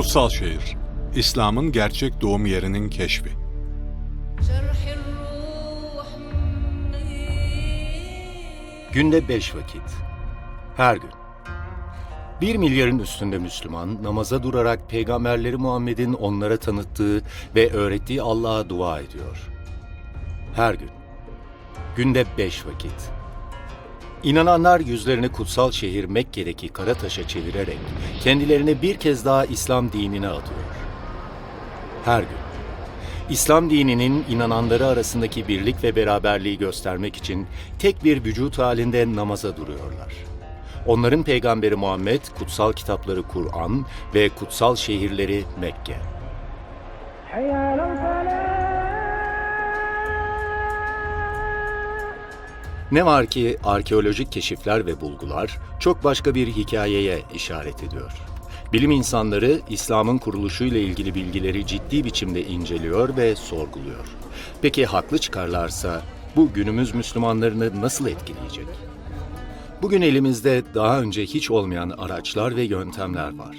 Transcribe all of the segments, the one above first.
Kutsal Şehir İslam'ın gerçek doğum yerinin keşfi Günde beş vakit. Her gün. Bir milyarın üstünde Müslüman namaza durarak peygamberleri Muhammed'in onlara tanıttığı ve öğrettiği Allah'a dua ediyor. Her gün. Günde beş vakit. İnananlar yüzlerini kutsal şehir Mekke'deki Karataş'a çevirerek kendilerini bir kez daha İslam dinine adıyor. Her gün. İslam dininin inananları arasındaki birlik ve beraberliği göstermek için tek bir vücut halinde namaza duruyorlar. Onların peygamberi Muhammed, kutsal kitapları Kur'an ve kutsal şehirleri Mekke. Ne var ki arkeolojik keşifler ve bulgular çok başka bir hikayeye işaret ediyor. Bilim insanları İslam'ın kuruluşuyla ilgili bilgileri ciddi biçimde inceliyor ve sorguluyor. Peki haklı çıkarlarsa bu günümüz Müslümanlarını nasıl etkileyecek? Bugün elimizde daha önce hiç olmayan araçlar ve yöntemler var.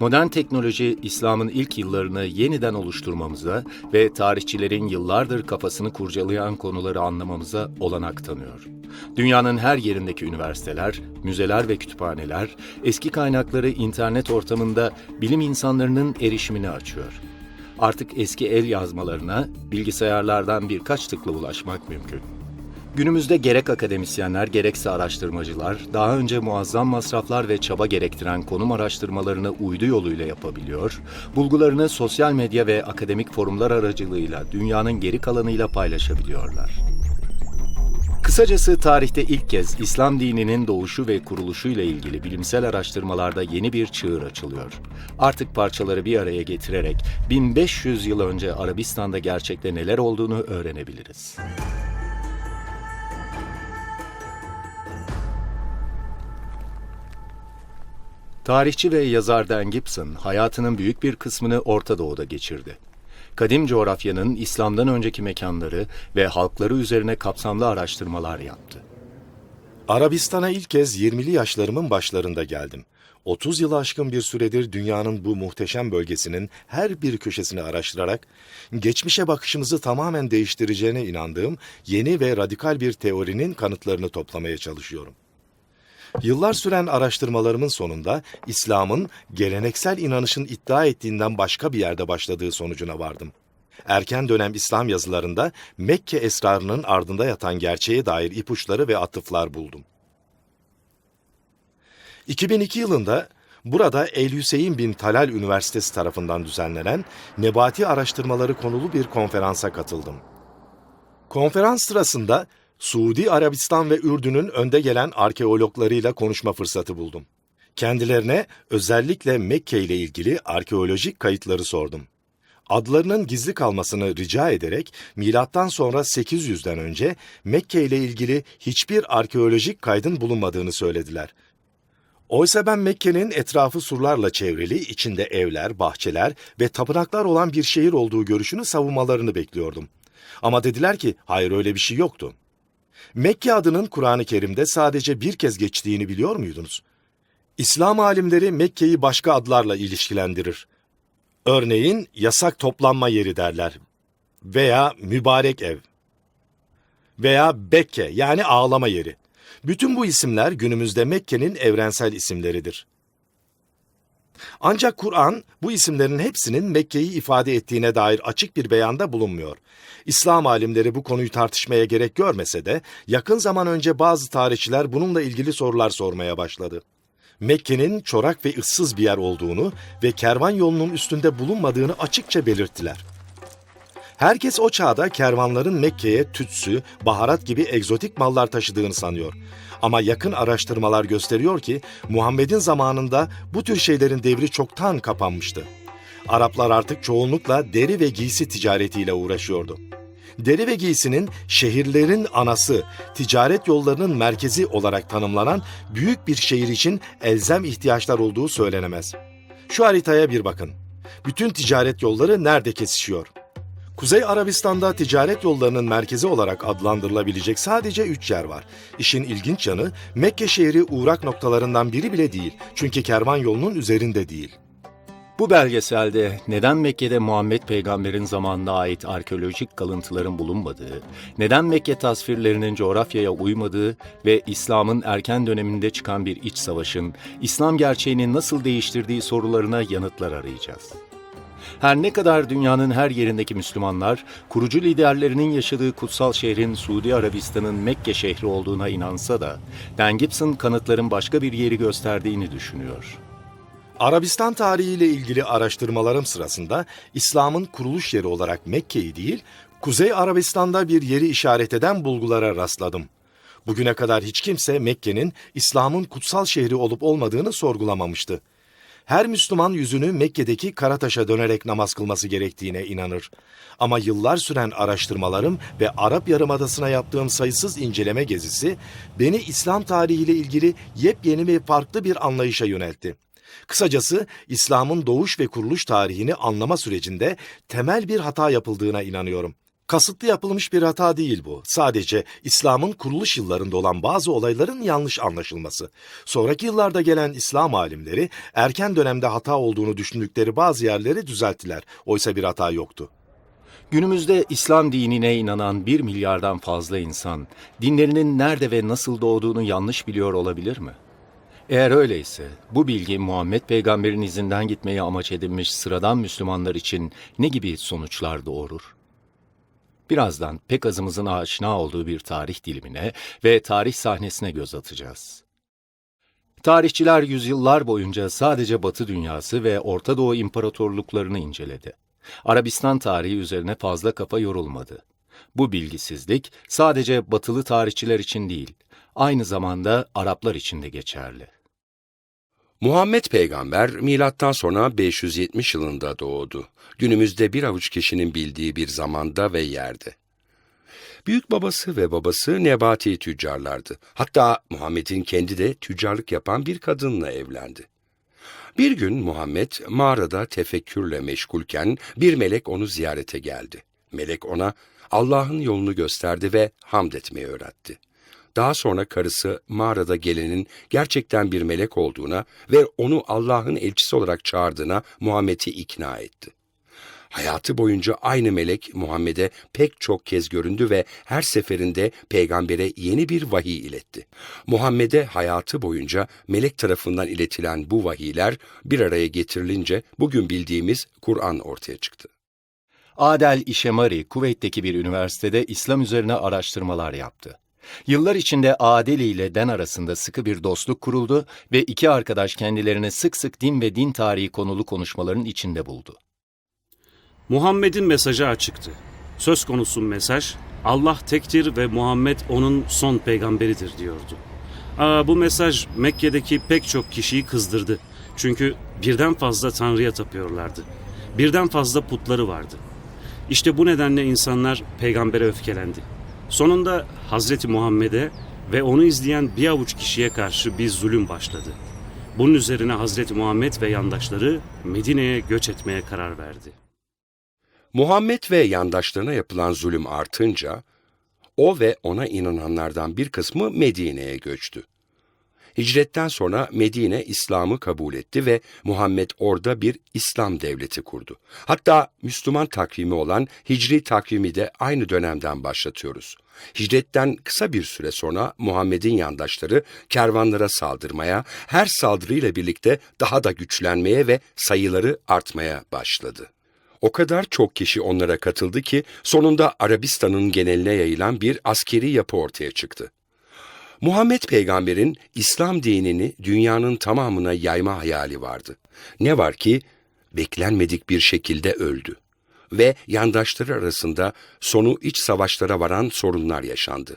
Modern teknoloji İslam'ın ilk yıllarını yeniden oluşturmamıza ve tarihçilerin yıllardır kafasını kurcalayan konuları anlamamıza olanak tanıyor. Dünyanın her yerindeki üniversiteler, müzeler ve kütüphaneler eski kaynakları internet ortamında bilim insanlarının erişimini açıyor. Artık eski el yazmalarına bilgisayarlardan birkaç tıkla ulaşmak mümkün. Günümüzde gerek akademisyenler gerekse araştırmacılar daha önce muazzam masraflar ve çaba gerektiren konum araştırmalarını uydu yoluyla yapabiliyor, bulgularını sosyal medya ve akademik forumlar aracılığıyla dünyanın geri kalanıyla paylaşabiliyorlar. Kısacası tarihte ilk kez İslam dininin doğuşu ve kuruluşu ile ilgili bilimsel araştırmalarda yeni bir çığır açılıyor. Artık parçaları bir araya getirerek 1500 yıl önce Arabistan'da gerçekte neler olduğunu öğrenebiliriz. Tarihçi ve yazar Dan Gibson hayatının büyük bir kısmını Orta Doğu'da geçirdi. Kadim coğrafyanın İslam'dan önceki mekanları ve halkları üzerine kapsamlı araştırmalar yaptı. Arabistan'a ilk kez 20'li yaşlarımın başlarında geldim. 30 yılı aşkın bir süredir dünyanın bu muhteşem bölgesinin her bir köşesini araştırarak geçmişe bakışımızı tamamen değiştireceğine inandığım yeni ve radikal bir teorinin kanıtlarını toplamaya çalışıyorum. Yıllar süren araştırmalarımın sonunda İslam'ın geleneksel inanışın iddia ettiğinden başka bir yerde başladığı sonucuna vardım. Erken dönem İslam yazılarında Mekke esrarının ardında yatan gerçeğe dair ipuçları ve atıflar buldum. 2002 yılında burada El Hüseyin bin Talal Üniversitesi tarafından düzenlenen Nebati Araştırmaları konulu bir konferansa katıldım. Konferans sırasında Suudi Arabistan ve Ürdün'ün önde gelen arkeologlarıyla konuşma fırsatı buldum. Kendilerine özellikle Mekke ile ilgili arkeolojik kayıtları sordum. Adlarının gizli kalmasını rica ederek milattan sonra 800'den önce Mekke ile ilgili hiçbir arkeolojik kaydın bulunmadığını söylediler. Oysa ben Mekke'nin etrafı surlarla çevrili, içinde evler, bahçeler ve tapınaklar olan bir şehir olduğu görüşünü savunmalarını bekliyordum. Ama dediler ki hayır öyle bir şey yoktu. Mekke adının Kur'an-ı Kerim'de sadece bir kez geçtiğini biliyor muydunuz? İslam alimleri Mekke'yi başka adlarla ilişkilendirir. Örneğin yasak toplanma yeri derler. Veya mübarek ev. Veya Bekke yani ağlama yeri. Bütün bu isimler günümüzde Mekke'nin evrensel isimleridir. Ancak Kur'an bu isimlerin hepsinin Mekke'yi ifade ettiğine dair açık bir beyanda bulunmuyor. İslam alimleri bu konuyu tartışmaya gerek görmese de yakın zaman önce bazı tarihçiler bununla ilgili sorular sormaya başladı. Mekke'nin çorak ve ıssız bir yer olduğunu ve kervan yolunun üstünde bulunmadığını açıkça belirttiler. Herkes o çağda kervanların Mekke'ye tütsü, baharat gibi egzotik mallar taşıdığını sanıyor. Ama yakın araştırmalar gösteriyor ki Muhammed'in zamanında bu tür şeylerin devri çoktan kapanmıştı. Araplar artık çoğunlukla deri ve giysi ticaretiyle uğraşıyordu. Deri ve giysinin şehirlerin anası, ticaret yollarının merkezi olarak tanımlanan büyük bir şehir için elzem ihtiyaçlar olduğu söylenemez. Şu haritaya bir bakın. Bütün ticaret yolları nerede kesişiyor? Kuzey Arabistan'da ticaret yollarının merkezi olarak adlandırılabilecek sadece üç yer var. İşin ilginç yanı Mekke şehri uğrak noktalarından biri bile değil. Çünkü kervan yolunun üzerinde değil. Bu belgeselde neden Mekke'de Muhammed peygamberin zamanına ait arkeolojik kalıntıların bulunmadığı, neden Mekke tasvirlerinin coğrafyaya uymadığı ve İslam'ın erken döneminde çıkan bir iç savaşın İslam gerçeğini nasıl değiştirdiği sorularına yanıtlar arayacağız. Her ne kadar dünyanın her yerindeki Müslümanlar, kurucu liderlerinin yaşadığı kutsal şehrin Suudi Arabistan'ın Mekke şehri olduğuna inansa da, Dan Gibson kanıtların başka bir yeri gösterdiğini düşünüyor. Arabistan tarihiyle ilgili araştırmalarım sırasında İslam'ın kuruluş yeri olarak Mekke'yi değil, Kuzey Arabistan'da bir yeri işaret eden bulgulara rastladım. Bugüne kadar hiç kimse Mekke'nin İslam'ın kutsal şehri olup olmadığını sorgulamamıştı. Her Müslüman yüzünü Mekke'deki Karataş'a dönerek namaz kılması gerektiğine inanır. Ama yıllar süren araştırmalarım ve Arap Yarımadası'na yaptığım sayısız inceleme gezisi beni İslam tarihiyle ilgili yepyeni ve farklı bir anlayışa yöneltti. Kısacası İslam'ın doğuş ve kuruluş tarihini anlama sürecinde temel bir hata yapıldığına inanıyorum. Kasıtlı yapılmış bir hata değil bu. Sadece İslam'ın kuruluş yıllarında olan bazı olayların yanlış anlaşılması. Sonraki yıllarda gelen İslam alimleri erken dönemde hata olduğunu düşündükleri bazı yerleri düzelttiler. Oysa bir hata yoktu. Günümüzde İslam dinine inanan bir milyardan fazla insan, dinlerinin nerede ve nasıl doğduğunu yanlış biliyor olabilir mi? Eğer öyleyse, bu bilgi Muhammed peygamberin izinden gitmeyi amaç edinmiş sıradan Müslümanlar için ne gibi sonuçlar doğurur? Birazdan pek azımızın aşina olduğu bir tarih dilimine ve tarih sahnesine göz atacağız. Tarihçiler yüzyıllar boyunca sadece Batı dünyası ve Orta Doğu imparatorluklarını inceledi. Arabistan tarihi üzerine fazla kafa yorulmadı. Bu bilgisizlik sadece batılı tarihçiler için değil, aynı zamanda Araplar için de geçerli. Muhammed peygamber milattan sonra 570 yılında doğdu. Günümüzde bir avuç kişinin bildiği bir zamanda ve yerde. Büyük babası ve babası nebati tüccarlardı. Hatta Muhammed'in kendi de tüccarlık yapan bir kadınla evlendi. Bir gün Muhammed mağarada tefekkürle meşgulken bir melek onu ziyarete geldi. Melek ona Allah'ın yolunu gösterdi ve hamd etmeyi öğretti. Daha sonra karısı mağarada gelenin gerçekten bir melek olduğuna ve onu Allah'ın elçisi olarak çağırdığına Muhammed'i ikna etti. Hayatı boyunca aynı melek Muhammed'e pek çok kez göründü ve her seferinde peygambere yeni bir vahiy iletti. Muhammed'e hayatı boyunca melek tarafından iletilen bu vahiyler bir araya getirilince bugün bildiğimiz Kur'an ortaya çıktı. Adel İşemari, Kuveyt'teki bir üniversitede İslam üzerine araştırmalar yaptı. Yıllar içinde Adeli ile Den arasında sıkı bir dostluk kuruldu ve iki arkadaş kendilerini sık sık din ve din tarihi konulu konuşmaların içinde buldu. Muhammed'in mesajı açıktı. Söz konusu mesaj Allah tektir ve Muhammed onun son peygamberidir diyordu. Aa, bu mesaj Mekke'deki pek çok kişiyi kızdırdı. Çünkü birden fazla tanrıya tapıyorlardı. Birden fazla putları vardı. İşte bu nedenle insanlar peygambere öfkelendi. Sonunda Hazreti Muhammed'e ve onu izleyen bir avuç kişiye karşı bir zulüm başladı. Bunun üzerine Hazreti Muhammed ve yandaşları Medine'ye göç etmeye karar verdi. Muhammed ve yandaşlarına yapılan zulüm artınca, o ve ona inananlardan bir kısmı Medine'ye göçtü. Hicretten sonra Medine İslam'ı kabul etti ve Muhammed orada bir İslam devleti kurdu. Hatta Müslüman takvimi olan Hicri takvimi de aynı dönemden başlatıyoruz. Hicretten kısa bir süre sonra Muhammed'in yandaşları kervanlara saldırmaya, her saldırıyla birlikte daha da güçlenmeye ve sayıları artmaya başladı. O kadar çok kişi onlara katıldı ki sonunda Arabistan'ın geneline yayılan bir askeri yapı ortaya çıktı. Muhammed peygamberin İslam dinini dünyanın tamamına yayma hayali vardı. Ne var ki beklenmedik bir şekilde öldü ve yandaşları arasında sonu iç savaşlara varan sorunlar yaşandı.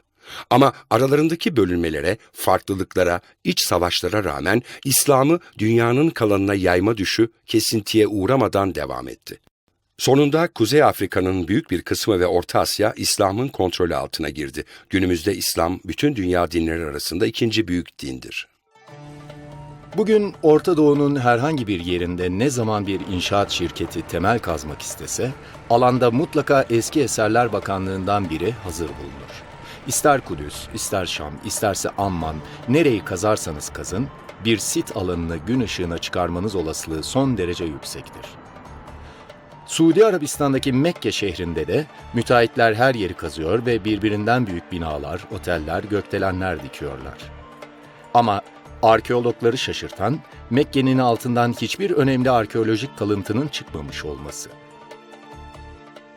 Ama aralarındaki bölünmelere, farklılıklara, iç savaşlara rağmen İslam'ı dünyanın kalanına yayma düşü kesintiye uğramadan devam etti. Sonunda Kuzey Afrika'nın büyük bir kısmı ve Orta Asya İslam'ın kontrolü altına girdi. Günümüzde İslam bütün dünya dinleri arasında ikinci büyük dindir. Bugün Orta Doğu'nun herhangi bir yerinde ne zaman bir inşaat şirketi temel kazmak istese, alanda mutlaka Eski Eserler Bakanlığı'ndan biri hazır bulunur. İster Kudüs, ister Şam, isterse Amman, nereyi kazarsanız kazın, bir sit alanını gün ışığına çıkarmanız olasılığı son derece yüksektir. Suudi Arabistan'daki Mekke şehrinde de müteahhitler her yeri kazıyor ve birbirinden büyük binalar, oteller, gökdelenler dikiyorlar. Ama arkeologları şaşırtan Mekke'nin altından hiçbir önemli arkeolojik kalıntının çıkmamış olması.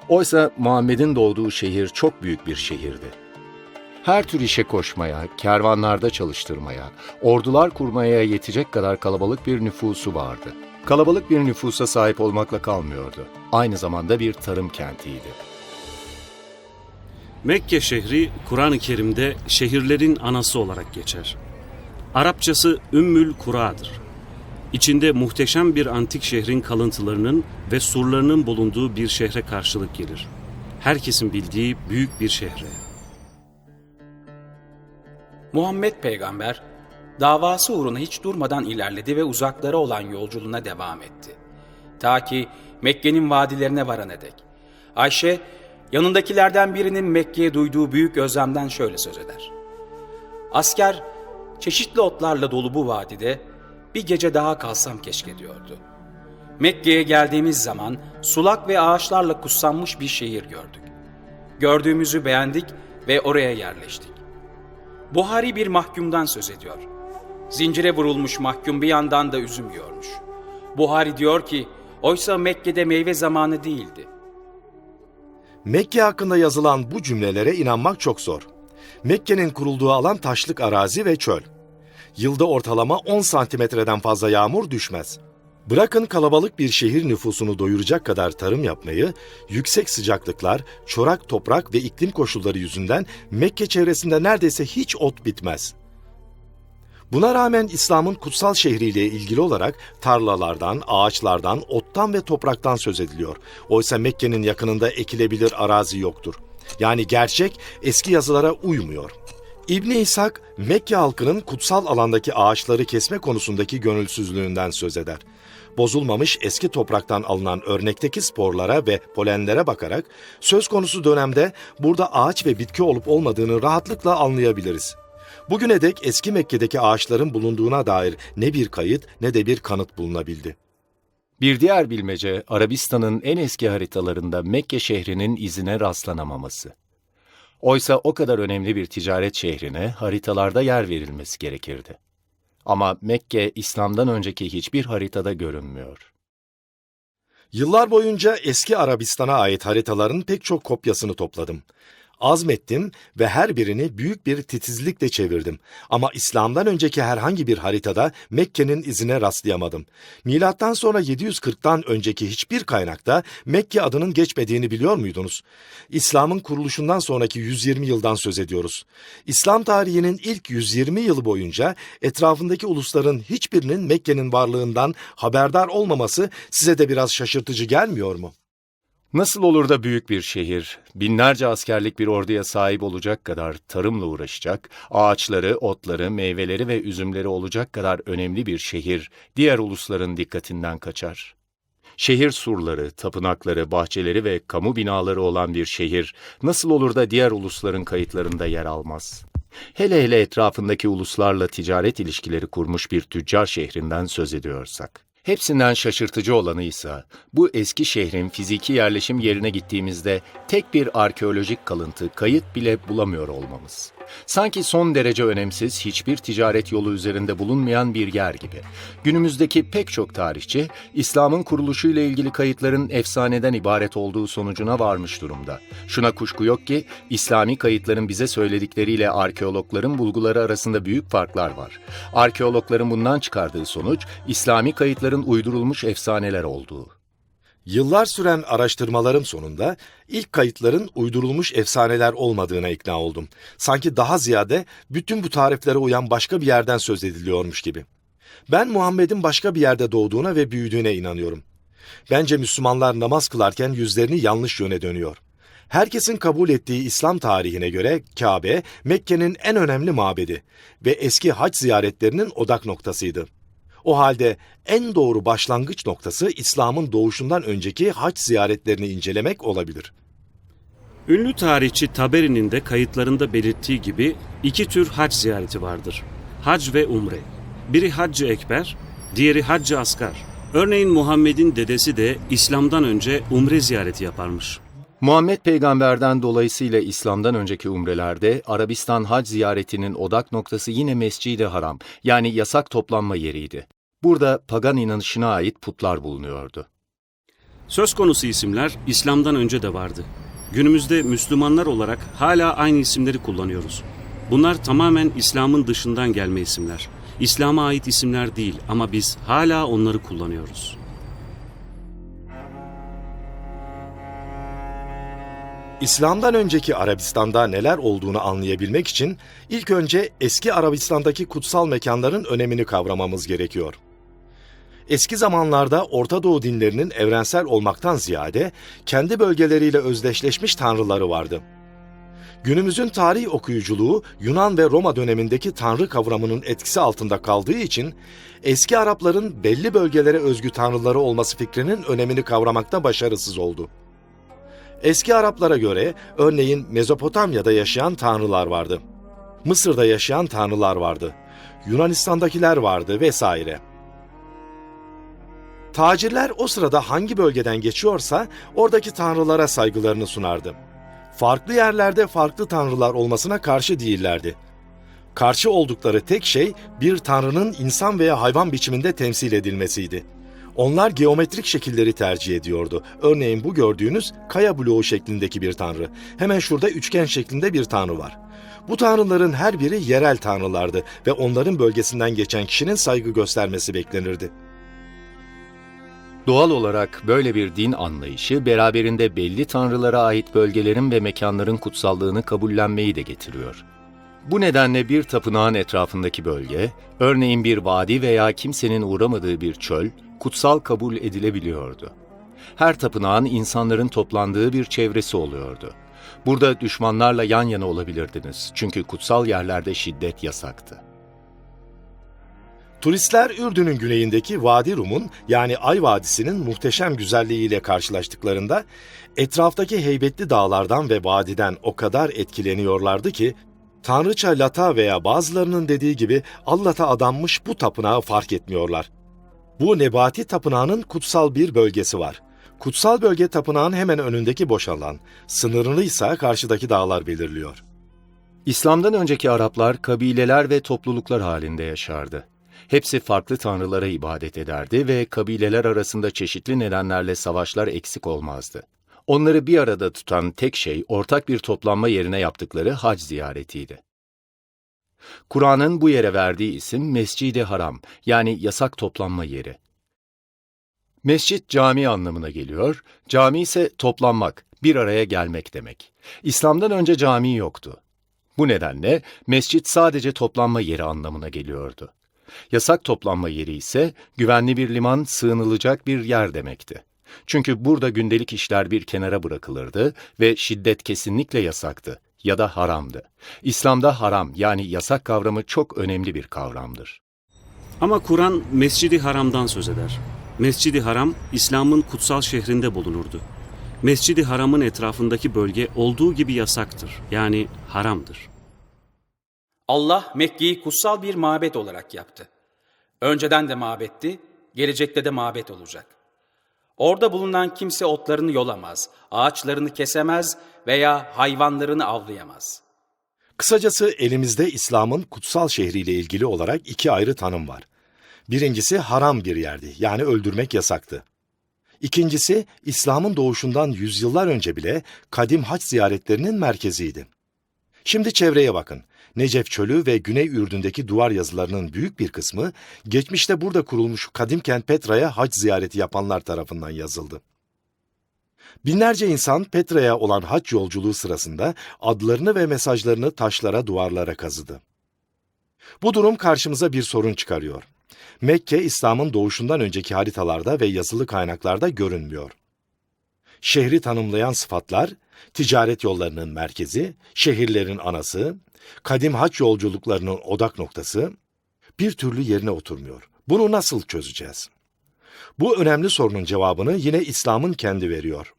Oysa Muhammed'in doğduğu şehir çok büyük bir şehirdi. Her tür işe koşmaya, kervanlarda çalıştırmaya, ordular kurmaya yetecek kadar kalabalık bir nüfusu vardı. Kalabalık bir nüfusa sahip olmakla kalmıyordu. Aynı zamanda bir tarım kentiydi. Mekke şehri Kur'an-ı Kerim'de şehirlerin anası olarak geçer. Arapçası Ümmül Kura'dır. İçinde muhteşem bir antik şehrin kalıntılarının ve surlarının bulunduğu bir şehre karşılık gelir. Herkesin bildiği büyük bir şehre. Muhammed peygamber davası uğruna hiç durmadan ilerledi ve uzaklara olan yolculuğuna devam etti. Ta ki Mekke'nin vadilerine varana dek. Ayşe yanındakilerden birinin Mekke'ye duyduğu büyük özlemden şöyle söz eder. Asker çeşitli otlarla dolu bu vadide bir gece daha kalsam keşke diyordu. Mekke'ye geldiğimiz zaman sulak ve ağaçlarla kutsanmış bir şehir gördük. Gördüğümüzü beğendik ve oraya yerleştik. Buhari bir mahkumdan söz ediyor. Zincire vurulmuş mahkum bir yandan da üzüm yiyormuş. Buhari diyor ki, oysa Mekke'de meyve zamanı değildi. Mekke hakkında yazılan bu cümlelere inanmak çok zor. Mekke'nin kurulduğu alan taşlık arazi ve çöl. Yılda ortalama 10 santimetreden fazla yağmur düşmez. Bırakın kalabalık bir şehir nüfusunu doyuracak kadar tarım yapmayı, yüksek sıcaklıklar, çorak toprak ve iklim koşulları yüzünden Mekke çevresinde neredeyse hiç ot bitmez. Buna rağmen İslam'ın kutsal şehriyle ilgili olarak tarlalardan, ağaçlardan, ottan ve topraktan söz ediliyor. Oysa Mekke'nin yakınında ekilebilir arazi yoktur. Yani gerçek eski yazılara uymuyor. İbni İshak, Mekke halkının kutsal alandaki ağaçları kesme konusundaki gönülsüzlüğünden söz eder. Bozulmamış eski topraktan alınan örnekteki sporlara ve polenlere bakarak söz konusu dönemde burada ağaç ve bitki olup olmadığını rahatlıkla anlayabiliriz. Bugüne dek eski Mekke'deki ağaçların bulunduğuna dair ne bir kayıt ne de bir kanıt bulunabildi. Bir diğer bilmece Arabistan'ın en eski haritalarında Mekke şehrinin izine rastlanamaması. Oysa o kadar önemli bir ticaret şehrine haritalarda yer verilmesi gerekirdi. Ama Mekke İslam'dan önceki hiçbir haritada görünmüyor. Yıllar boyunca eski Arabistan'a ait haritaların pek çok kopyasını topladım. Azmettim ve her birini büyük bir titizlikle çevirdim. Ama İslam'dan önceki herhangi bir haritada Mekke'nin izine rastlayamadım. Milattan sonra 740'tan önceki hiçbir kaynakta Mekke adının geçmediğini biliyor muydunuz? İslam'ın kuruluşundan sonraki 120 yıldan söz ediyoruz. İslam tarihinin ilk 120 yılı boyunca etrafındaki ulusların hiçbirinin Mekke'nin varlığından haberdar olmaması size de biraz şaşırtıcı gelmiyor mu? Nasıl olur da büyük bir şehir, binlerce askerlik bir orduya sahip olacak kadar tarımla uğraşacak, ağaçları, otları, meyveleri ve üzümleri olacak kadar önemli bir şehir diğer ulusların dikkatinden kaçar? Şehir surları, tapınakları, bahçeleri ve kamu binaları olan bir şehir nasıl olur da diğer ulusların kayıtlarında yer almaz? Hele hele etrafındaki uluslarla ticaret ilişkileri kurmuş bir tüccar şehrinden söz ediyorsak. Hepsinden şaşırtıcı olanı ise bu eski şehrin fiziki yerleşim yerine gittiğimizde tek bir arkeolojik kalıntı, kayıt bile bulamıyor olmamız. Sanki son derece önemsiz, hiçbir ticaret yolu üzerinde bulunmayan bir yer gibi. Günümüzdeki pek çok tarihçi, İslam'ın kuruluşuyla ilgili kayıtların efsaneden ibaret olduğu sonucuna varmış durumda. Şuna kuşku yok ki, İslami kayıtların bize söyledikleriyle arkeologların bulguları arasında büyük farklar var. Arkeologların bundan çıkardığı sonuç, İslami kayıtların uydurulmuş efsaneler olduğu. Yıllar süren araştırmalarım sonunda ilk kayıtların uydurulmuş efsaneler olmadığına ikna oldum. Sanki daha ziyade bütün bu tariflere uyan başka bir yerden söz ediliyormuş gibi. Ben Muhammed'in başka bir yerde doğduğuna ve büyüdüğüne inanıyorum. Bence Müslümanlar namaz kılarken yüzlerini yanlış yöne dönüyor. Herkesin kabul ettiği İslam tarihine göre Kabe, Mekke'nin en önemli mabedi ve eski hac ziyaretlerinin odak noktasıydı. O halde en doğru başlangıç noktası İslam'ın doğuşundan önceki hac ziyaretlerini incelemek olabilir. Ünlü tarihçi Taberi'nin de kayıtlarında belirttiği gibi iki tür hac ziyareti vardır. Hac ve umre. Biri haccı ekber, diğeri haccı asgar. Örneğin Muhammed'in dedesi de İslam'dan önce umre ziyareti yaparmış. Muhammed peygamberden dolayısıyla İslam'dan önceki umrelerde Arabistan hac ziyaretinin odak noktası yine Mescid-i Haram yani yasak toplanma yeriydi. Burada pagan inanışına ait putlar bulunuyordu. Söz konusu isimler İslam'dan önce de vardı. Günümüzde Müslümanlar olarak hala aynı isimleri kullanıyoruz. Bunlar tamamen İslam'ın dışından gelme isimler. İslam'a ait isimler değil ama biz hala onları kullanıyoruz. İslam'dan önceki Arabistan'da neler olduğunu anlayabilmek için ilk önce eski Arabistan'daki kutsal mekanların önemini kavramamız gerekiyor. Eski zamanlarda Orta Doğu dinlerinin evrensel olmaktan ziyade kendi bölgeleriyle özdeşleşmiş tanrıları vardı. Günümüzün tarih okuyuculuğu Yunan ve Roma dönemindeki tanrı kavramının etkisi altında kaldığı için eski Arapların belli bölgelere özgü tanrıları olması fikrinin önemini kavramakta başarısız oldu. Eski Araplara göre örneğin Mezopotamya'da yaşayan tanrılar vardı. Mısır'da yaşayan tanrılar vardı. Yunanistan'dakiler vardı vesaire. Tacirler o sırada hangi bölgeden geçiyorsa oradaki tanrılara saygılarını sunardı. Farklı yerlerde farklı tanrılar olmasına karşı değillerdi. Karşı oldukları tek şey bir tanrının insan veya hayvan biçiminde temsil edilmesiydi. Onlar geometrik şekilleri tercih ediyordu. Örneğin bu gördüğünüz kaya bloğu şeklindeki bir tanrı. Hemen şurada üçgen şeklinde bir tanrı var. Bu tanrıların her biri yerel tanrılardı ve onların bölgesinden geçen kişinin saygı göstermesi beklenirdi. Doğal olarak böyle bir din anlayışı beraberinde belli tanrılara ait bölgelerin ve mekanların kutsallığını kabullenmeyi de getiriyor. Bu nedenle bir tapınağın etrafındaki bölge, örneğin bir vadi veya kimsenin uğramadığı bir çöl, kutsal kabul edilebiliyordu. Her tapınağın insanların toplandığı bir çevresi oluyordu. Burada düşmanlarla yan yana olabilirdiniz çünkü kutsal yerlerde şiddet yasaktı. Turistler Ürdün'ün güneyindeki Vadi Rum'un yani Ay Vadisi'nin muhteşem güzelliğiyle karşılaştıklarında etraftaki heybetli dağlardan ve vadiden o kadar etkileniyorlardı ki Tanrıça Lata veya bazılarının dediği gibi Allah'a adanmış bu tapınağı fark etmiyorlar. Bu Nebati Tapınağı'nın kutsal bir bölgesi var. Kutsal bölge tapınağın hemen önündeki boş alan, sınırını ise karşıdaki dağlar belirliyor. İslam'dan önceki Araplar kabileler ve topluluklar halinde yaşardı. Hepsi farklı tanrılara ibadet ederdi ve kabileler arasında çeşitli nedenlerle savaşlar eksik olmazdı. Onları bir arada tutan tek şey ortak bir toplanma yerine yaptıkları hac ziyaretiydi. Kur'an'ın bu yere verdiği isim Mescid-i Haram yani yasak toplanma yeri. Mescit cami anlamına geliyor, cami ise toplanmak, bir araya gelmek demek. İslam'dan önce cami yoktu. Bu nedenle mescit sadece toplanma yeri anlamına geliyordu. Yasak toplanma yeri ise güvenli bir liman, sığınılacak bir yer demekti. Çünkü burada gündelik işler bir kenara bırakılırdı ve şiddet kesinlikle yasaktı ya da haramdı. İslam'da haram yani yasak kavramı çok önemli bir kavramdır. Ama Kur'an Mescidi Haram'dan söz eder. Mescidi Haram, İslam'ın kutsal şehrinde bulunurdu. Mescidi Haram'ın etrafındaki bölge olduğu gibi yasaktır. Yani haramdır. Allah Mekke'yi kutsal bir mabet olarak yaptı. Önceden de mabetti, gelecekte de mabet olacak. Orada bulunan kimse otlarını yolamaz, ağaçlarını kesemez veya hayvanlarını avlayamaz. Kısacası elimizde İslam'ın kutsal şehriyle ilgili olarak iki ayrı tanım var. Birincisi haram bir yerdi, yani öldürmek yasaktı. İkincisi İslam'ın doğuşundan yüzyıllar önce bile kadim haç ziyaretlerinin merkeziydi. Şimdi çevreye bakın. Necef Çölü ve Güney Ürdün'deki duvar yazılarının büyük bir kısmı geçmişte burada kurulmuş kadim kent Petra'ya hac ziyareti yapanlar tarafından yazıldı. Binlerce insan Petra'ya olan hac yolculuğu sırasında adlarını ve mesajlarını taşlara, duvarlara kazıdı. Bu durum karşımıza bir sorun çıkarıyor. Mekke, İslam'ın doğuşundan önceki haritalarda ve yazılı kaynaklarda görünmüyor. Şehri tanımlayan sıfatlar, ticaret yollarının merkezi, şehirlerin anası, kadim haç yolculuklarının odak noktası bir türlü yerine oturmuyor. Bunu nasıl çözeceğiz? Bu önemli sorunun cevabını yine İslam'ın kendi veriyor.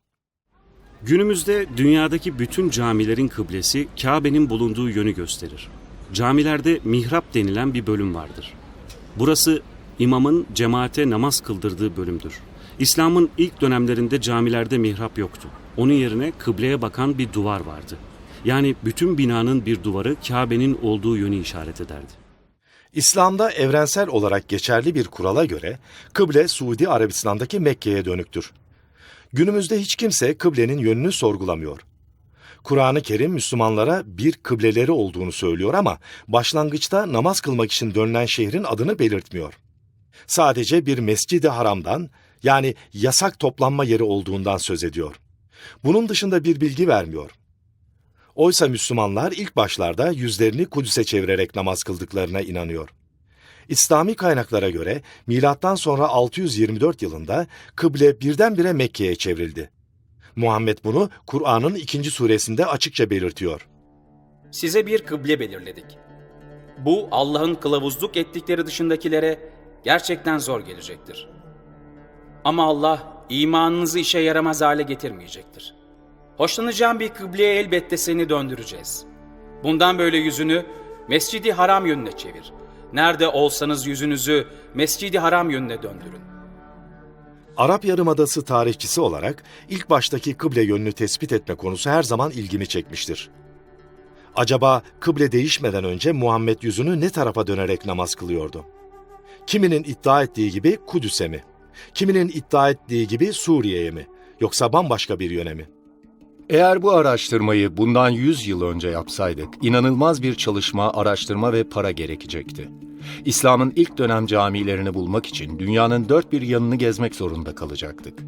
Günümüzde dünyadaki bütün camilerin kıblesi Kabe'nin bulunduğu yönü gösterir. Camilerde mihrap denilen bir bölüm vardır. Burası imamın cemaate namaz kıldırdığı bölümdür. İslam'ın ilk dönemlerinde camilerde mihrap yoktu. Onun yerine kıbleye bakan bir duvar vardı. Yani bütün binanın bir duvarı Kabe'nin olduğu yönü işaret ederdi. İslam'da evrensel olarak geçerli bir kurala göre kıble Suudi Arabistan'daki Mekke'ye dönüktür. Günümüzde hiç kimse kıblenin yönünü sorgulamıyor. Kur'an-ı Kerim Müslümanlara bir kıbleleri olduğunu söylüyor ama başlangıçta namaz kılmak için dönülen şehrin adını belirtmiyor. Sadece bir mescidi haramdan yani yasak toplanma yeri olduğundan söz ediyor. Bunun dışında bir bilgi vermiyor. Oysa Müslümanlar ilk başlarda yüzlerini Kudüs'e çevirerek namaz kıldıklarına inanıyor. İslami kaynaklara göre milattan sonra 624 yılında kıble birdenbire Mekke'ye çevrildi. Muhammed bunu Kur'an'ın ikinci suresinde açıkça belirtiyor. Size bir kıble belirledik. Bu Allah'ın kılavuzluk ettikleri dışındakilere gerçekten zor gelecektir. Ama Allah imanınızı işe yaramaz hale getirmeyecektir. Hoşlanacağın bir kıbleye elbette seni döndüreceğiz. Bundan böyle yüzünü Mescidi Haram yönüne çevir. Nerede olsanız yüzünüzü Mescidi Haram yönüne döndürün. Arap Yarımadası tarihçisi olarak ilk baştaki kıble yönünü tespit etme konusu her zaman ilgimi çekmiştir. Acaba kıble değişmeden önce Muhammed yüzünü ne tarafa dönerek namaz kılıyordu? Kiminin iddia ettiği gibi Kudüs'e mi? Kiminin iddia ettiği gibi Suriye'ye mi? Yoksa bambaşka bir yöne mi? Eğer bu araştırmayı bundan 100 yıl önce yapsaydık, inanılmaz bir çalışma, araştırma ve para gerekecekti. İslam'ın ilk dönem camilerini bulmak için dünyanın dört bir yanını gezmek zorunda kalacaktık.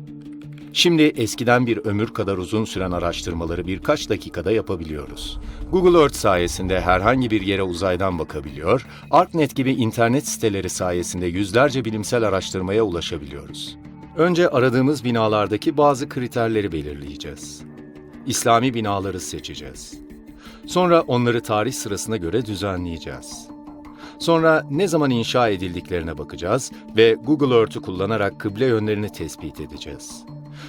Şimdi eskiden bir ömür kadar uzun süren araştırmaları birkaç dakikada yapabiliyoruz. Google Earth sayesinde herhangi bir yere uzaydan bakabiliyor, ArcNet gibi internet siteleri sayesinde yüzlerce bilimsel araştırmaya ulaşabiliyoruz. Önce aradığımız binalardaki bazı kriterleri belirleyeceğiz. İslami binaları seçeceğiz. Sonra onları tarih sırasına göre düzenleyeceğiz. Sonra ne zaman inşa edildiklerine bakacağız ve Google Earth'ü kullanarak kıble yönlerini tespit edeceğiz.